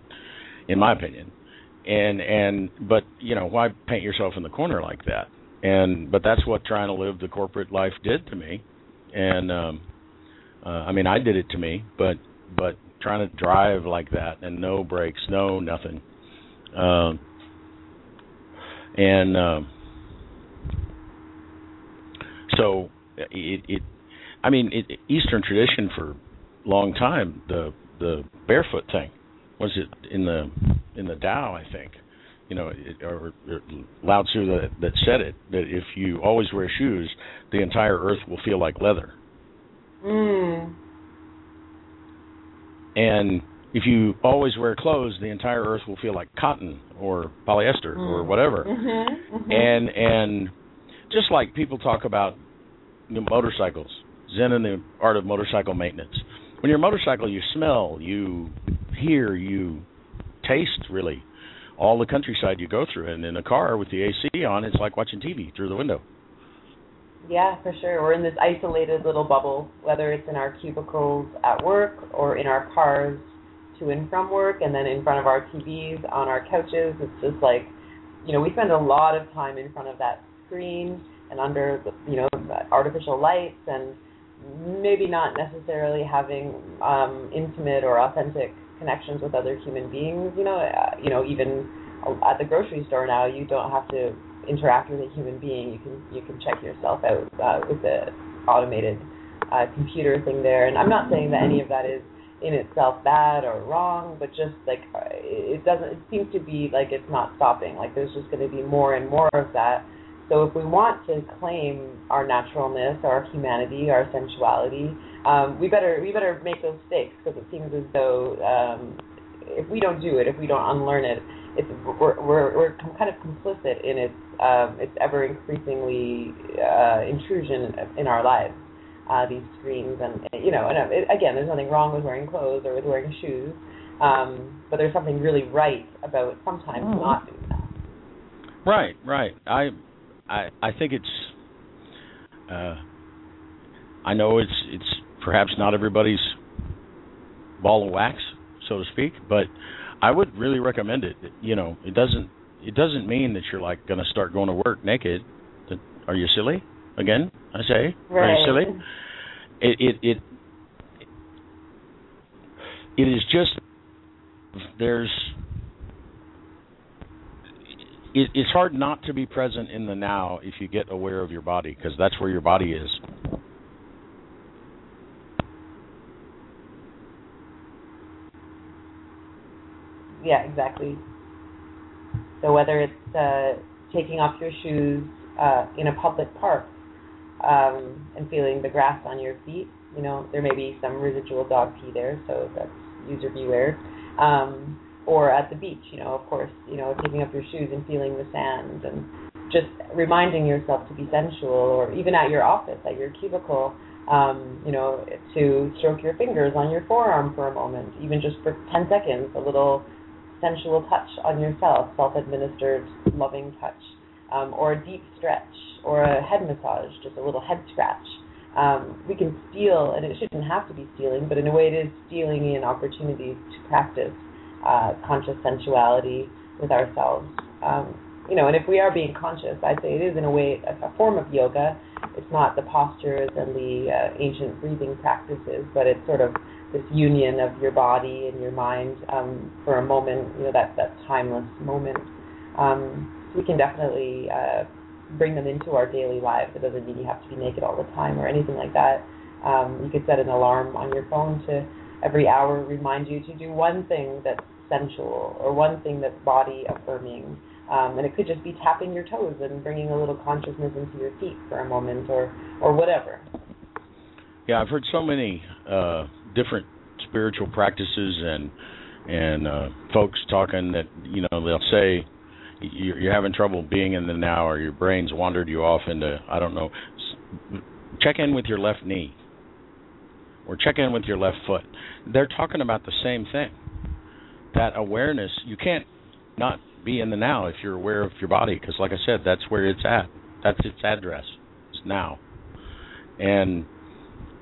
[SPEAKER 1] in my opinion. And and but you know why paint yourself in the corner like that? and but that's what trying to live the corporate life did to me. And um uh, i mean i did it to me but but trying to drive like that and no brakes no nothing. Um and um so it it i mean it, eastern tradition for a long time the the barefoot thing was it in the in the Tao I think you know, or, or Lao Tzu that, that said it that if you always wear shoes, the entire earth will feel like leather.
[SPEAKER 3] Mm.
[SPEAKER 1] And if you always wear clothes, the entire earth will feel like cotton or polyester mm. or whatever.
[SPEAKER 3] Mm-hmm. Mm-hmm.
[SPEAKER 1] And and just like people talk about motorcycles, Zen and the art of motorcycle maintenance. When you're a motorcycle, you smell, you hear, you taste really all the countryside you go through. And in a car with the AC on, it's like watching TV through the window.
[SPEAKER 3] Yeah, for sure. We're in this isolated little bubble, whether it's in our cubicles at work or in our cars to and from work, and then in front of our TVs on our couches. It's just like, you know, we spend a lot of time in front of that screen and under, the, you know, artificial lights, and maybe not necessarily having um, intimate or authentic connections with other human beings. You know, uh, you know, even at the grocery store now, you don't have to interact with a human being. You can you can check yourself out uh, with the automated uh, computer thing there. And I'm not saying that any of that is in itself bad or wrong, but just like uh, it doesn't. It seems to be like it's not stopping. Like there's just going to be more and more of that. So if we want to claim our naturalness, our humanity, our sensuality, um, we better we better make those stakes because it seems as though um, if we don't do it, if we don't unlearn it, it's we're we're, we're kind of complicit in its um, its ever increasingly uh, intrusion in our lives. Uh, these screens and you know, and uh, it, again, there's nothing wrong with wearing clothes or with wearing shoes, um, but there's something really right about sometimes mm. not doing that.
[SPEAKER 1] Right, right. I I I think it's. Uh, I know it's it's perhaps not everybody's ball of wax, so to speak, but I would really recommend it. You know, it doesn't it doesn't mean that you're like going to start going to work naked. Are you silly? Again, I say,
[SPEAKER 3] right.
[SPEAKER 1] are you silly? It it it it is just there's it, it's hard not to be present in the now if you get aware of your body because that's where your body is.
[SPEAKER 3] Yeah, exactly. So whether it's uh, taking off your shoes uh, in a public park um, and feeling the grass on your feet, you know there may be some residual dog pee there, so that's user beware. Um, or at the beach, you know, of course, you know, taking off your shoes and feeling the sand and just reminding yourself to be sensual, or even at your office, at your cubicle, um, you know, to stroke your fingers on your forearm for a moment, even just for 10 seconds, a little sensual touch on yourself, self-administered, loving touch, um, or a deep stretch, or a head massage, just a little head scratch. Um, we can steal, and it shouldn't have to be stealing, but in a way it is stealing in opportunities to practice uh, conscious sensuality with ourselves. Um, you know, and if we are being conscious, I'd say it is in a way a, form of yoga. It's not the postures and the uh, ancient breathing practices, but it's sort of this union of your body and your mind um, for a moment. You know, that that timeless moment. Um, we can definitely uh, bring them into our daily lives. It doesn't mean you have to be naked all the time or anything like that. Um, you could set an alarm on your phone to every hour remind you to do one thing that's sensual or one thing that's body affirming. Um, and it could just be tapping your toes and bringing a little consciousness into your feet for a moment or, or whatever.
[SPEAKER 1] Yeah, I've heard so many uh, different spiritual practices and and uh, folks talking that you know they'll say you're, you're having trouble being in the now or your brain's wandered you off into I don't know. Check in with your left knee or check in with your left foot. They're talking about the same thing. That awareness, you can't not be in the now if you're aware of your body, because like I said, that's where it's at. That's its address. It's now. And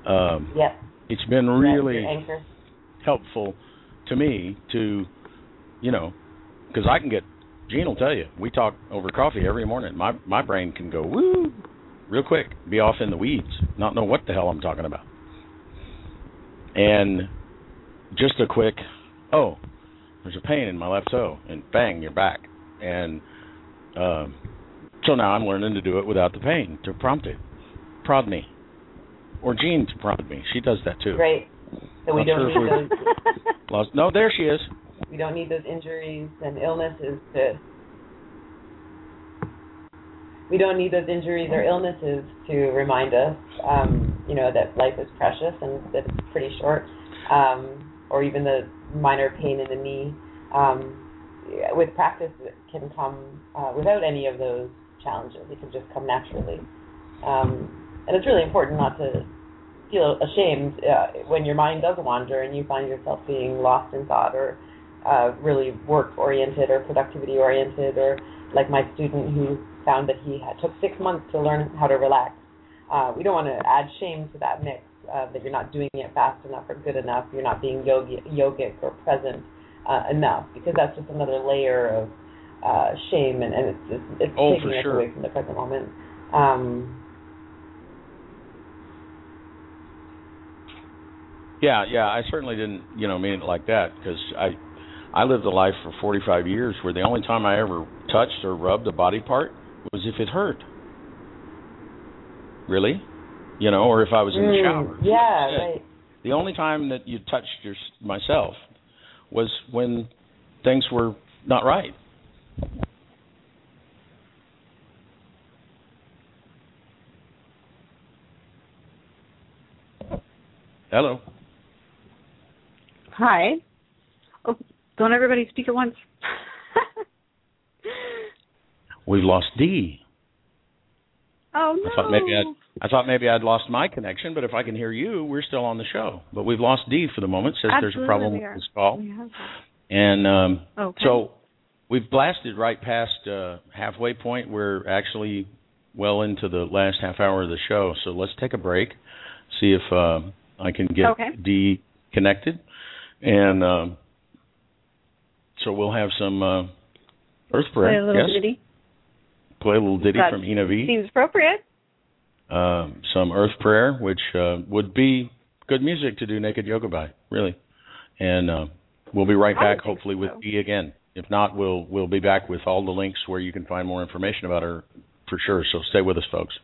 [SPEAKER 1] um,
[SPEAKER 3] yep.
[SPEAKER 1] it's been really helpful to me to, you know, because I can get. Gene will tell you, we talk over coffee every morning. My my brain can go woo, real quick, be off in the weeds, not know what the hell I'm talking about and just a quick, oh, there's a pain in my left toe, and bang, you're back. And um, so now I'm learning to do it without the pain to prompt it, prod me, or Jean to prod me. She does that too.
[SPEAKER 3] Right. So we don't need those.
[SPEAKER 1] Lost. No, there she is.
[SPEAKER 3] We don't need those injuries and illnesses to. We don't need those injuries or illnesses to remind us um, you know that life is precious and that it's pretty short, um, or even the minor pain in the knee. Um, with practice, it can come uh, without any of those challenges. It can just come naturally, um, and it's really important not to feel ashamed uh, when your mind does wander and you find yourself being lost in thought or uh, really work oriented or productivity oriented or like my student who found that he had, took six months to learn how to relax uh, we don't want to add shame to that mix uh, that you're not doing it fast enough or good enough, you're not being yogi, yogic or present uh, enough, because that's just another layer of uh, shame and, and it's, it's, it's
[SPEAKER 1] oh,
[SPEAKER 3] taking us
[SPEAKER 1] sure.
[SPEAKER 3] away from the present moment. Um,
[SPEAKER 1] yeah, yeah, I certainly didn't, you know, mean it like that because I, I lived a life for 45 years where the only time I ever touched or rubbed a body part was if it hurt really, you know, or if I was in the
[SPEAKER 3] mm,
[SPEAKER 1] shower.
[SPEAKER 3] Yeah, right.
[SPEAKER 1] The only time that you touched your myself was when things were not right. Hello.
[SPEAKER 2] Hi. Oh, don't everybody speak at once.
[SPEAKER 1] We've lost D.
[SPEAKER 2] Oh no!
[SPEAKER 1] I thought maybe I'd I thought maybe I'd lost my connection, but if I can hear you, we're still on the show. But we've lost D for the moment. Says
[SPEAKER 2] Absolutely
[SPEAKER 1] there's a problem with this call, and um,
[SPEAKER 2] Okay.
[SPEAKER 1] so we've blasted right past uh, halfway point. We're actually well into the last half hour of the show. So let's take a break, see if uh, I can get
[SPEAKER 2] Okay.
[SPEAKER 1] D connected, and um, so we'll have some uh, Earth
[SPEAKER 2] Play
[SPEAKER 1] prayer.
[SPEAKER 2] a little
[SPEAKER 1] yes,
[SPEAKER 2] ditty.
[SPEAKER 1] Play a little ditty
[SPEAKER 2] That
[SPEAKER 1] from Ina V.
[SPEAKER 2] Seems appropriate.
[SPEAKER 1] uh, some earth prayer, which uh, would be good music to do naked yoga by, really. And uh, we'll be right back, hopefully, with
[SPEAKER 2] so.
[SPEAKER 1] B again. If not, we'll we'll be back with all the links where you can find more information about her for sure. So stay with us, folks.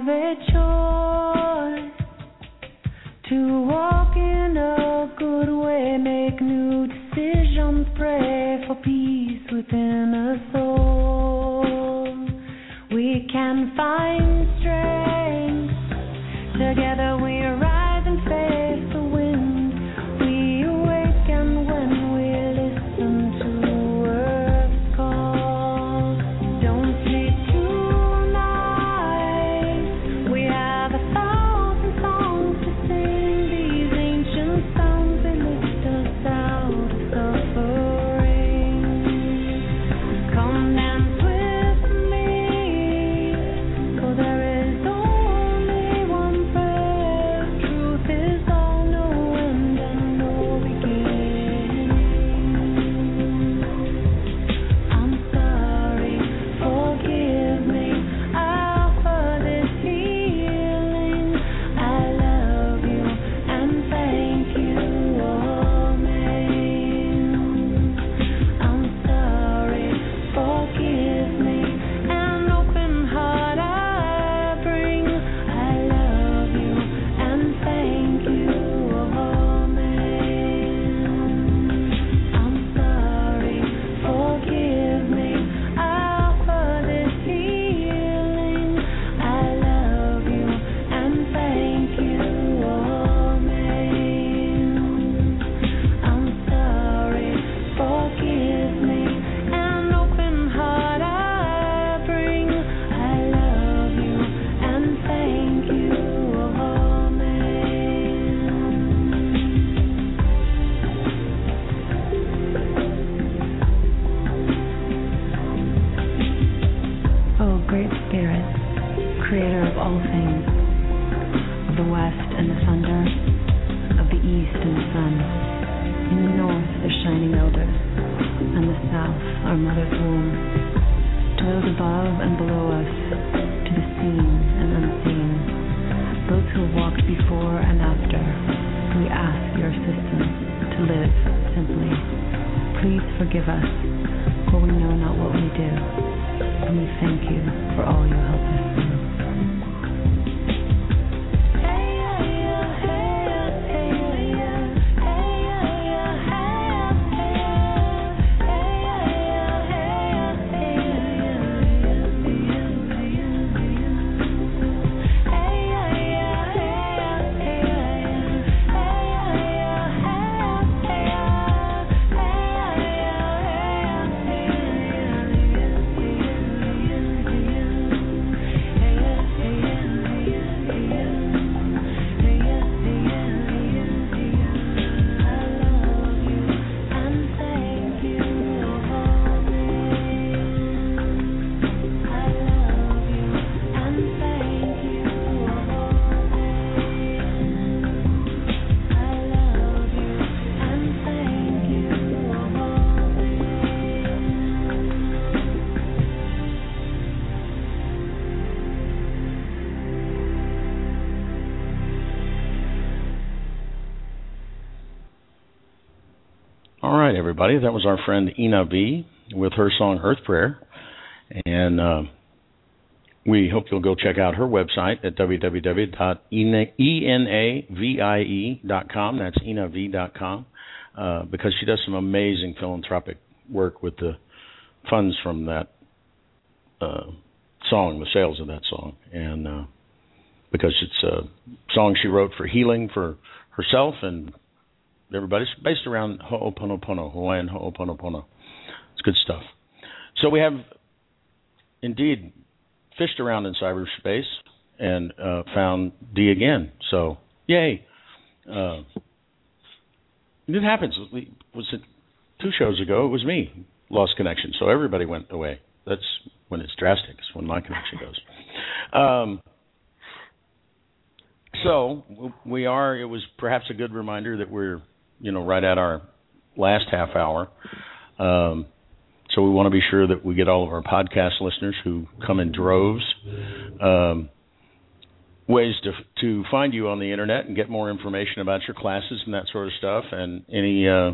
[SPEAKER 4] have a choice. forgive us.
[SPEAKER 1] everybody. That was our friend Ina B with her song Earth Prayer. And uh, we hope you'll go check out her website at www.enavie.com. That's enavie.com uh, because she does some amazing philanthropic work with the funds from that uh, song, the sales of that song. And uh, because it's a song she wrote for healing for herself and everybody. It's based around Ho'oponopono, Hawaiian Ho'oponopono. It's good stuff. So we have indeed fished around in cyberspace and uh, found D again. So yay! Uh, it happens. Was it two shows ago? It was me lost connection, so everybody went away. That's when it's drastic. It's when my connection goes. Um, so we are. It was perhaps a good reminder that we're, you know, right at our last half hour. Um, so we want to be sure that we get all of our podcast listeners who come in droves. Um, ways to to find you on the internet and get more information about your classes and that sort of stuff, and any uh,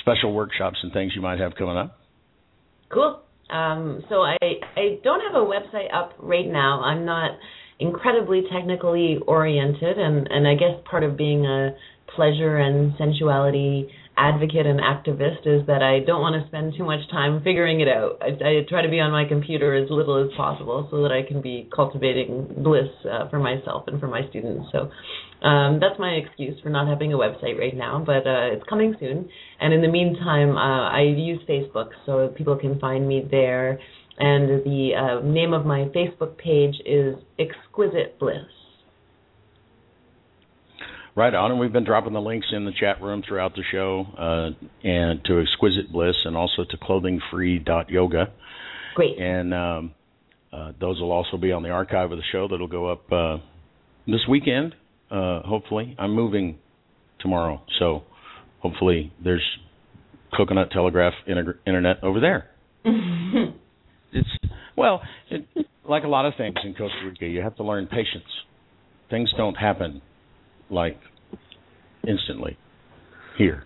[SPEAKER 1] special workshops and things you might have coming up.
[SPEAKER 3] Cool. Um, so I I don't have a website up right now. I'm not incredibly technically oriented, and and I guess part of being a pleasure and sensuality advocate and activist is that I don't want to spend too much time figuring it out. I, I try to be on my computer as little as possible so that I can be cultivating bliss uh, for myself and for my students. So um, that's my excuse for not having a website right now, but uh, it's coming soon. And in the meantime, uh, I use Facebook so people can find me there. And the uh, name of my Facebook page is Exquisite Bliss.
[SPEAKER 1] Right on, and we've been dropping the links in the chat room throughout the show, uh, and to Exquisite Bliss, and also to ClothingFree.yoga.
[SPEAKER 3] Great.
[SPEAKER 1] And um, uh, those will also be on the archive of the show that'll go up uh, this weekend. Uh, hopefully, I'm moving tomorrow, so hopefully there's Coconut Telegraph internet over there. it's well, it, like a lot of things in Costa Rica, you have to learn patience. Things don't happen like instantly here.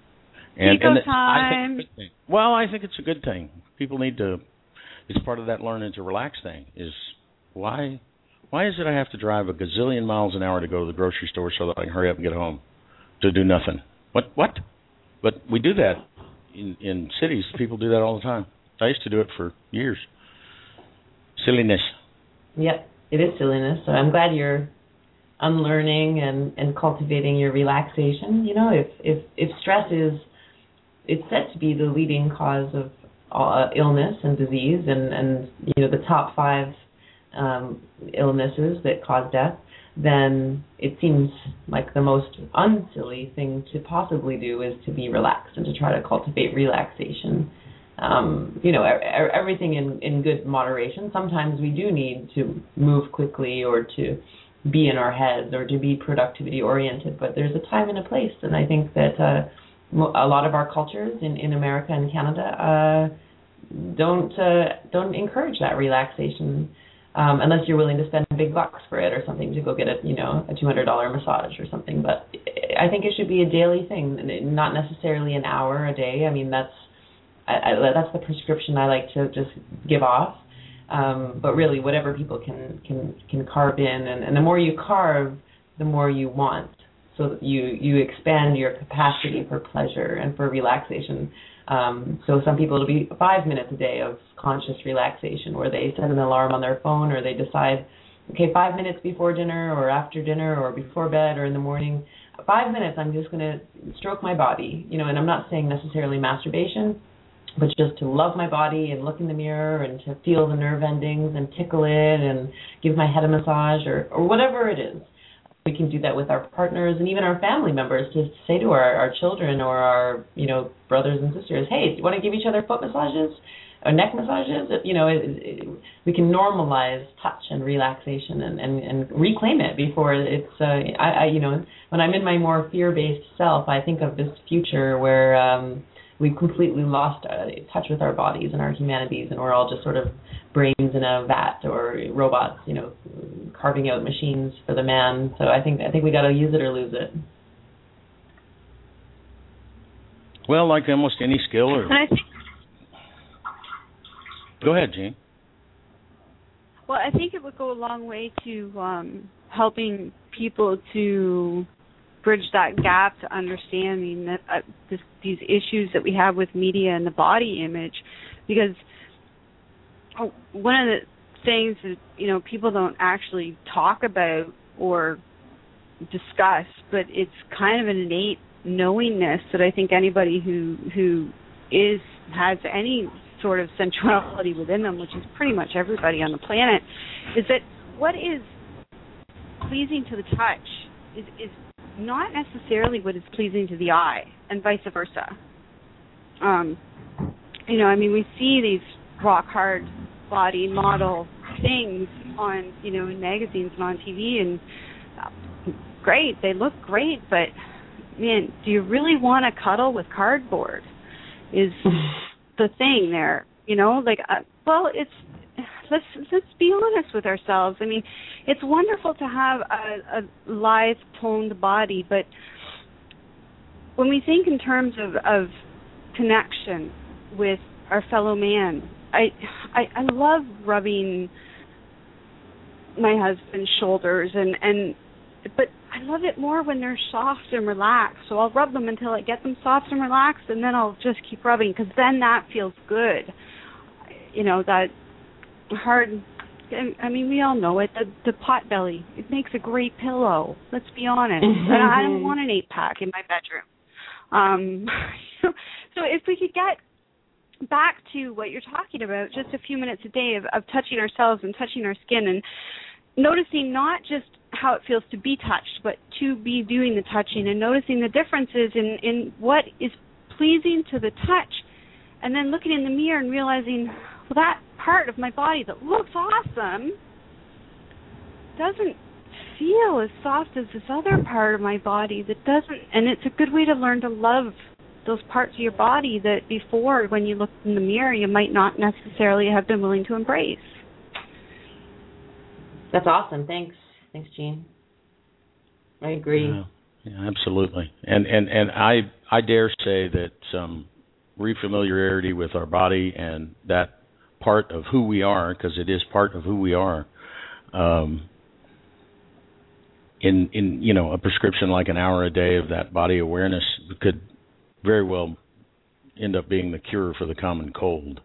[SPEAKER 2] And, Pico and time.
[SPEAKER 1] I think, well, I think it's a good thing. People need to. It's part of that learning to relax thing. Is why why is it I have to drive a gazillion miles an hour to go to the grocery store so that I can hurry up and get home to do nothing? What what? But we do that in in cities. People do that all the time. I used to do it for years. Silliness.
[SPEAKER 3] Yep, it is silliness. So I'm glad you're unlearning and, and cultivating your relaxation. You know, if if if stress is it's said to be the leading cause of uh, illness and disease, and and you know the top five um, illnesses that cause death, then it seems like the most unsilly thing to possibly do is to be relaxed and to try to cultivate relaxation. Um, you know, everything in, in good moderation. Sometimes we do need to move quickly or to be in our heads or to be productivity oriented, but there's a time and a place, and I think that uh, a lot of our cultures in, in America and Canada uh, don't uh, don't encourage that relaxation um, unless you're willing to spend a big bucks for it or something to go get a you know a two hundred dollar massage or something. But I think it should be a daily thing, not necessarily an hour a day. I mean that's I, I, that's the prescription I like to just give off. Um, but really, whatever people can can can carve in, and, and the more you carve, the more you want. So you you expand your capacity for pleasure and for relaxation. Um, so some people it'll be five minutes a day of conscious relaxation, where they set an alarm on their phone, or they decide, okay, five minutes before dinner, or after dinner, or before bed, or in the morning. Five minutes, I'm just going to stroke my body, you know. And I'm not saying necessarily masturbation but just to love my body and look in the mirror and to feel the nerve endings and tickle it and give my head a massage or, or whatever it is. We can do that with our partners and even our family members to say to our, our children or our you know brothers and sisters, hey, do you want to give each other foot massages or neck massages? You know, it, it, we can normalize touch and relaxation and, and, and reclaim it before it's. Uh, I, I you know when I'm in my more fear-based self, I think of this future where. um we've completely lost uh, touch with our bodies and our humanities, and we're all just sort of brains in a vat or robots, you know, carving out machines for the man. So I think I think we got to use it or lose it.
[SPEAKER 1] Well, like almost any skill, or
[SPEAKER 2] and I think,
[SPEAKER 1] go ahead, Jean.
[SPEAKER 2] Well, I think it would go a long way to um, helping people to bridge that gap to understanding that uh, this, these issues that we have with media and the body image, because one of the things that you know people don't actually talk about or discuss, but it's kind of an innate knowingness that I think anybody who who is has any sort of sensuality within them, which is pretty much everybody on the planet, is that what is pleasing to the touch is is not necessarily what is pleasing to the eye, and vice versa. Um, you know, I mean, we see these rock hard body model things on, you know, in magazines and on TV, and uh, great, they look great, but man, do you really want to cuddle with cardboard? Is the thing there? You know, like, uh, well, it's let's let's be honest with ourselves. I mean, it's wonderful to have a, a lithe toned body, but when we think in terms of of connection with our fellow man, I I, I love rubbing my husband's shoulders and and but I love it more when they're soft and relaxed. So I'll rub them until I get them soft and relaxed, and then I'll just keep rubbing because then that feels good. You know that hard. I mean, we all know it. The the pot belly. It makes a great pillow. Let's be honest. Mm-hmm. I don't want an eight pack in my bedroom. Um, so if we could get back to what you're talking about, just a few minutes a day of, of touching ourselves and touching our skin and noticing not just how it feels to be touched, but to be doing the touching and noticing the differences in, in what is pleasing to the touch, and then looking in the mirror and realizing, well, that part of my body that looks awesome doesn't feel as soft as this other part of my body that doesn't and it's a good way to learn to love those parts of your body that before when you looked in the mirror you might not necessarily have been willing to embrace.
[SPEAKER 3] That's awesome. Thanks. Thanks jean. I agree.
[SPEAKER 1] Yeah, yeah absolutely. And and and i i dare say that some refamiliarity with our body and that part of who we are because it is part of who we are um in in you know a prescription like an hour a day of that body awareness could very well end up being the cure for the common cold.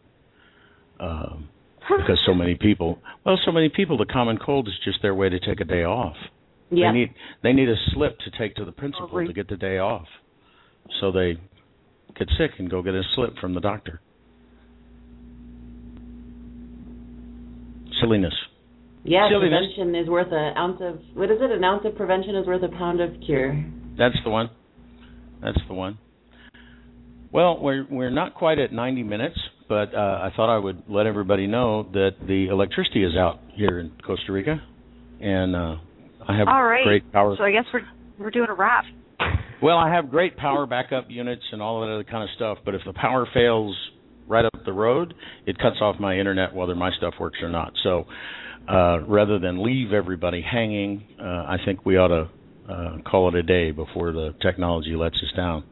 [SPEAKER 1] Um, because so many people, well, so many people, the common cold is just their way to take a day off.
[SPEAKER 3] Yeah.
[SPEAKER 1] They need they need a slip to take to the principal to get the day off, so they get sick and go get a slip from the doctor. Silliness.
[SPEAKER 3] Yeah,
[SPEAKER 1] Silliness.
[SPEAKER 3] prevention is worth an ounce of what is it? An ounce of prevention is worth a pound of cure.
[SPEAKER 1] That's the one. That's the one. Well, we're we're not quite at 90 minutes, but uh, I thought I would let everybody know that the electricity is out here in Costa Rica, and uh, I have
[SPEAKER 2] All right.
[SPEAKER 1] great power.
[SPEAKER 2] So I guess we're we're doing a wrap.
[SPEAKER 1] Well, I have great power backup units and all of that other kind of stuff, but if the power fails right up the road, it cuts off my internet whether my stuff works or not. So uh, rather than leave everybody hanging, uh, I think we ought to uh, call it a day before the technology lets us down.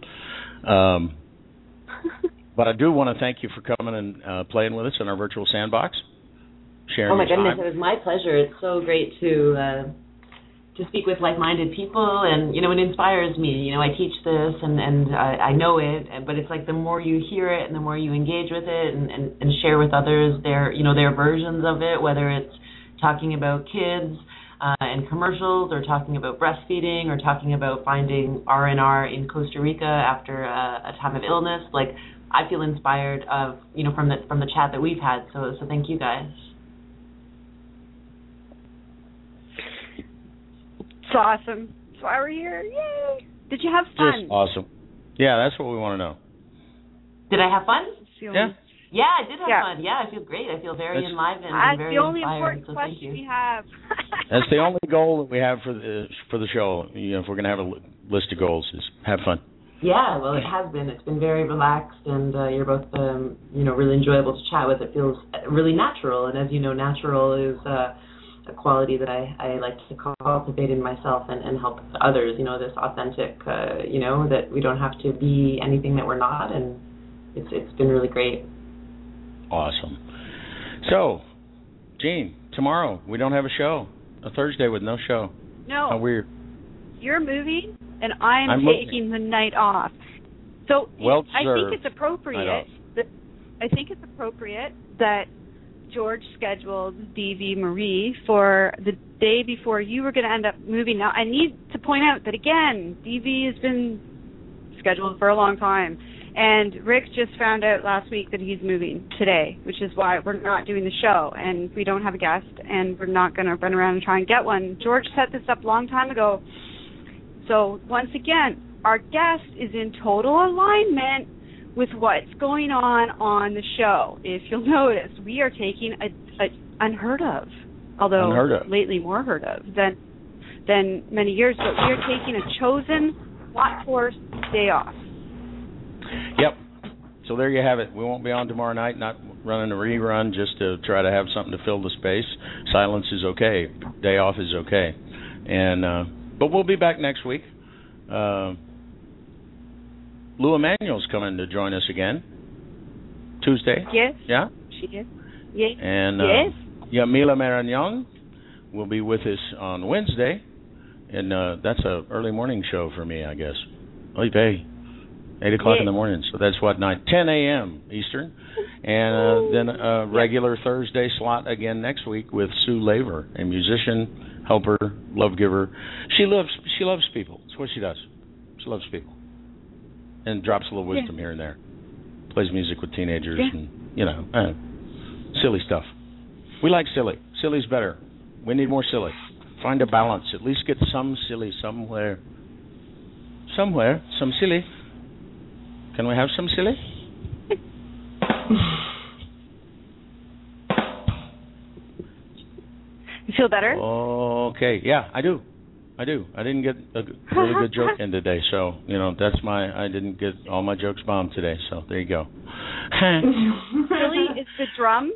[SPEAKER 1] Um, but I do want to thank you for coming and uh, playing with us in our virtual sandbox. Sharing
[SPEAKER 3] oh my goodness,
[SPEAKER 1] time.
[SPEAKER 3] it was my pleasure. It's so great to uh, to speak with like-minded people, and you know, it inspires me. You know, I teach this, and and I, I know it, but it's like the more you hear it, and the more you engage with it, and, and and share with others their you know their versions of it, whether it's talking about kids. Uh, and commercials, or talking about breastfeeding, or talking about finding R and R in Costa Rica after a, a time of illness. Like I feel inspired of you know from the from the chat that we've had. So so thank you guys.
[SPEAKER 2] It's awesome. That's why we're here. Yay! Did you have fun?
[SPEAKER 1] Just awesome. Yeah, that's what we want to know.
[SPEAKER 3] Did I have fun?
[SPEAKER 2] It's the only-
[SPEAKER 1] Yeah.
[SPEAKER 3] Yeah, I did have
[SPEAKER 2] Yeah.
[SPEAKER 3] fun. Yeah, I feel great. I feel very
[SPEAKER 1] That's-
[SPEAKER 3] enlivened and
[SPEAKER 2] That's
[SPEAKER 3] very
[SPEAKER 2] the only
[SPEAKER 3] inspired.
[SPEAKER 2] important
[SPEAKER 3] so
[SPEAKER 2] question
[SPEAKER 3] thank you.
[SPEAKER 2] we have.
[SPEAKER 1] That's the only goal that we have for the for the show. You know, if we're going to have a list of goals, is have fun.
[SPEAKER 3] Yeah, well, it has been. It's been very relaxed, and uh, you're both, um, you know, really enjoyable to chat with. It feels really natural, and as you know, natural is uh, a quality that I, I like to cultivate in myself and, and help others. You know, this authentic, uh, you know, that we don't have to be anything that we're not, and it's it's been really great.
[SPEAKER 1] Awesome. So, Gene, tomorrow we don't have a show. A Thursday with no show. No. How
[SPEAKER 2] no,
[SPEAKER 1] weird.
[SPEAKER 2] you're moving, and I'm,
[SPEAKER 1] I'm
[SPEAKER 2] taking the night off. So
[SPEAKER 1] Well
[SPEAKER 2] I think it's appropriate.
[SPEAKER 1] night.
[SPEAKER 2] That, I think it's appropriate that George scheduled DV Marie for the day before you were going to end up moving. Now, I need to point out that again, DV has been scheduled for a long time. And Rick just found out last week that he's moving today, which is why we're not doing the show and we don't have a guest and we're not going to run around and try and get one. George set this up a long time ago. So, once again, our guest is in total alignment with what's going on on the show. If you'll notice, we are taking a, a unheard of, although
[SPEAKER 1] Unheard of.
[SPEAKER 2] lately more heard of than than many years, but we are taking a chosen lot force day off.
[SPEAKER 1] Yep. So there you have it. We won't be on tomorrow night, not running a rerun just to try to have something to fill the space. Silence is okay. Day off is okay. And uh but we'll be back next week. Uh Lou Emanuel's coming to join us again. Tuesday.
[SPEAKER 2] Yes,
[SPEAKER 1] Yeah?
[SPEAKER 2] she is. Yes.
[SPEAKER 1] And uh,
[SPEAKER 2] yes.
[SPEAKER 1] Yamila Maragnon will be with us on Wednesday, and uh, that's a early morning show for me, I guess. Vey. Eight o'clock in the morning, so that's what night, 10 a.m. Eastern, and uh, then a regular Thursday slot again next week with Sue Laver, a musician, helper, love giver. She loves she loves people. That's what she does. She loves people, and drops a little
[SPEAKER 2] Yeah.
[SPEAKER 1] wisdom here and there. Plays music with teenagers,
[SPEAKER 2] Yeah.
[SPEAKER 1] and you know, uh, silly stuff. We like silly. Silly's better. We need more silly. Find a balance. At least get some silly somewhere. Somewhere, some silly. Can we have some silly?
[SPEAKER 2] You feel better?
[SPEAKER 1] Okay. Yeah, I do. I do. I didn't get a really good joke in today, so you know that's my. I didn't get all my jokes bombed today, so there you go.
[SPEAKER 2] Silly is the drums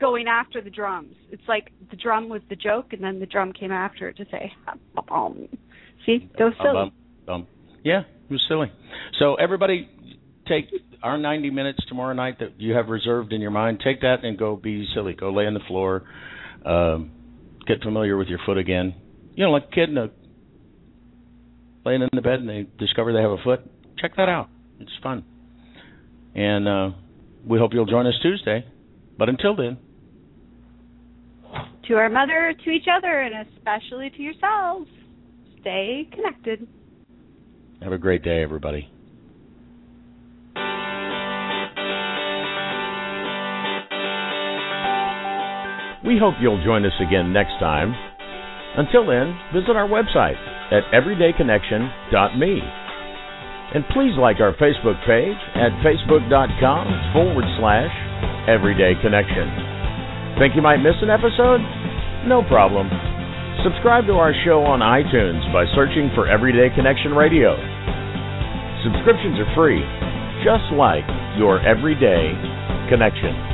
[SPEAKER 2] going after the drums. It's like the drum was the joke, and then the drum came after it to say, "Bum." "See, go silly."
[SPEAKER 1] Bum, bum. Yeah, it was silly. So everybody, take our 90 minutes tomorrow night that you have reserved in your mind. Take that and go be silly. Go lay on the floor. Um, get familiar with your foot again. You know, like a kid in a, laying in the bed and they discover they have a foot. Check that out. It's fun. And uh, we hope you'll join us Tuesday. But until then,
[SPEAKER 2] To our mother, to each other, and especially to yourselves, stay connected.
[SPEAKER 1] have a great day, everybody. We hope you'll join us again next time. Until then, visit our website at everydayconnection.me. And please like our Facebook page at facebook.com forward slash everydayconnection. Think you might miss an episode? No problem. Subscribe to our show on iTunes by searching for Everyday Connection Radio. Subscriptions are free, just like your everyday connection.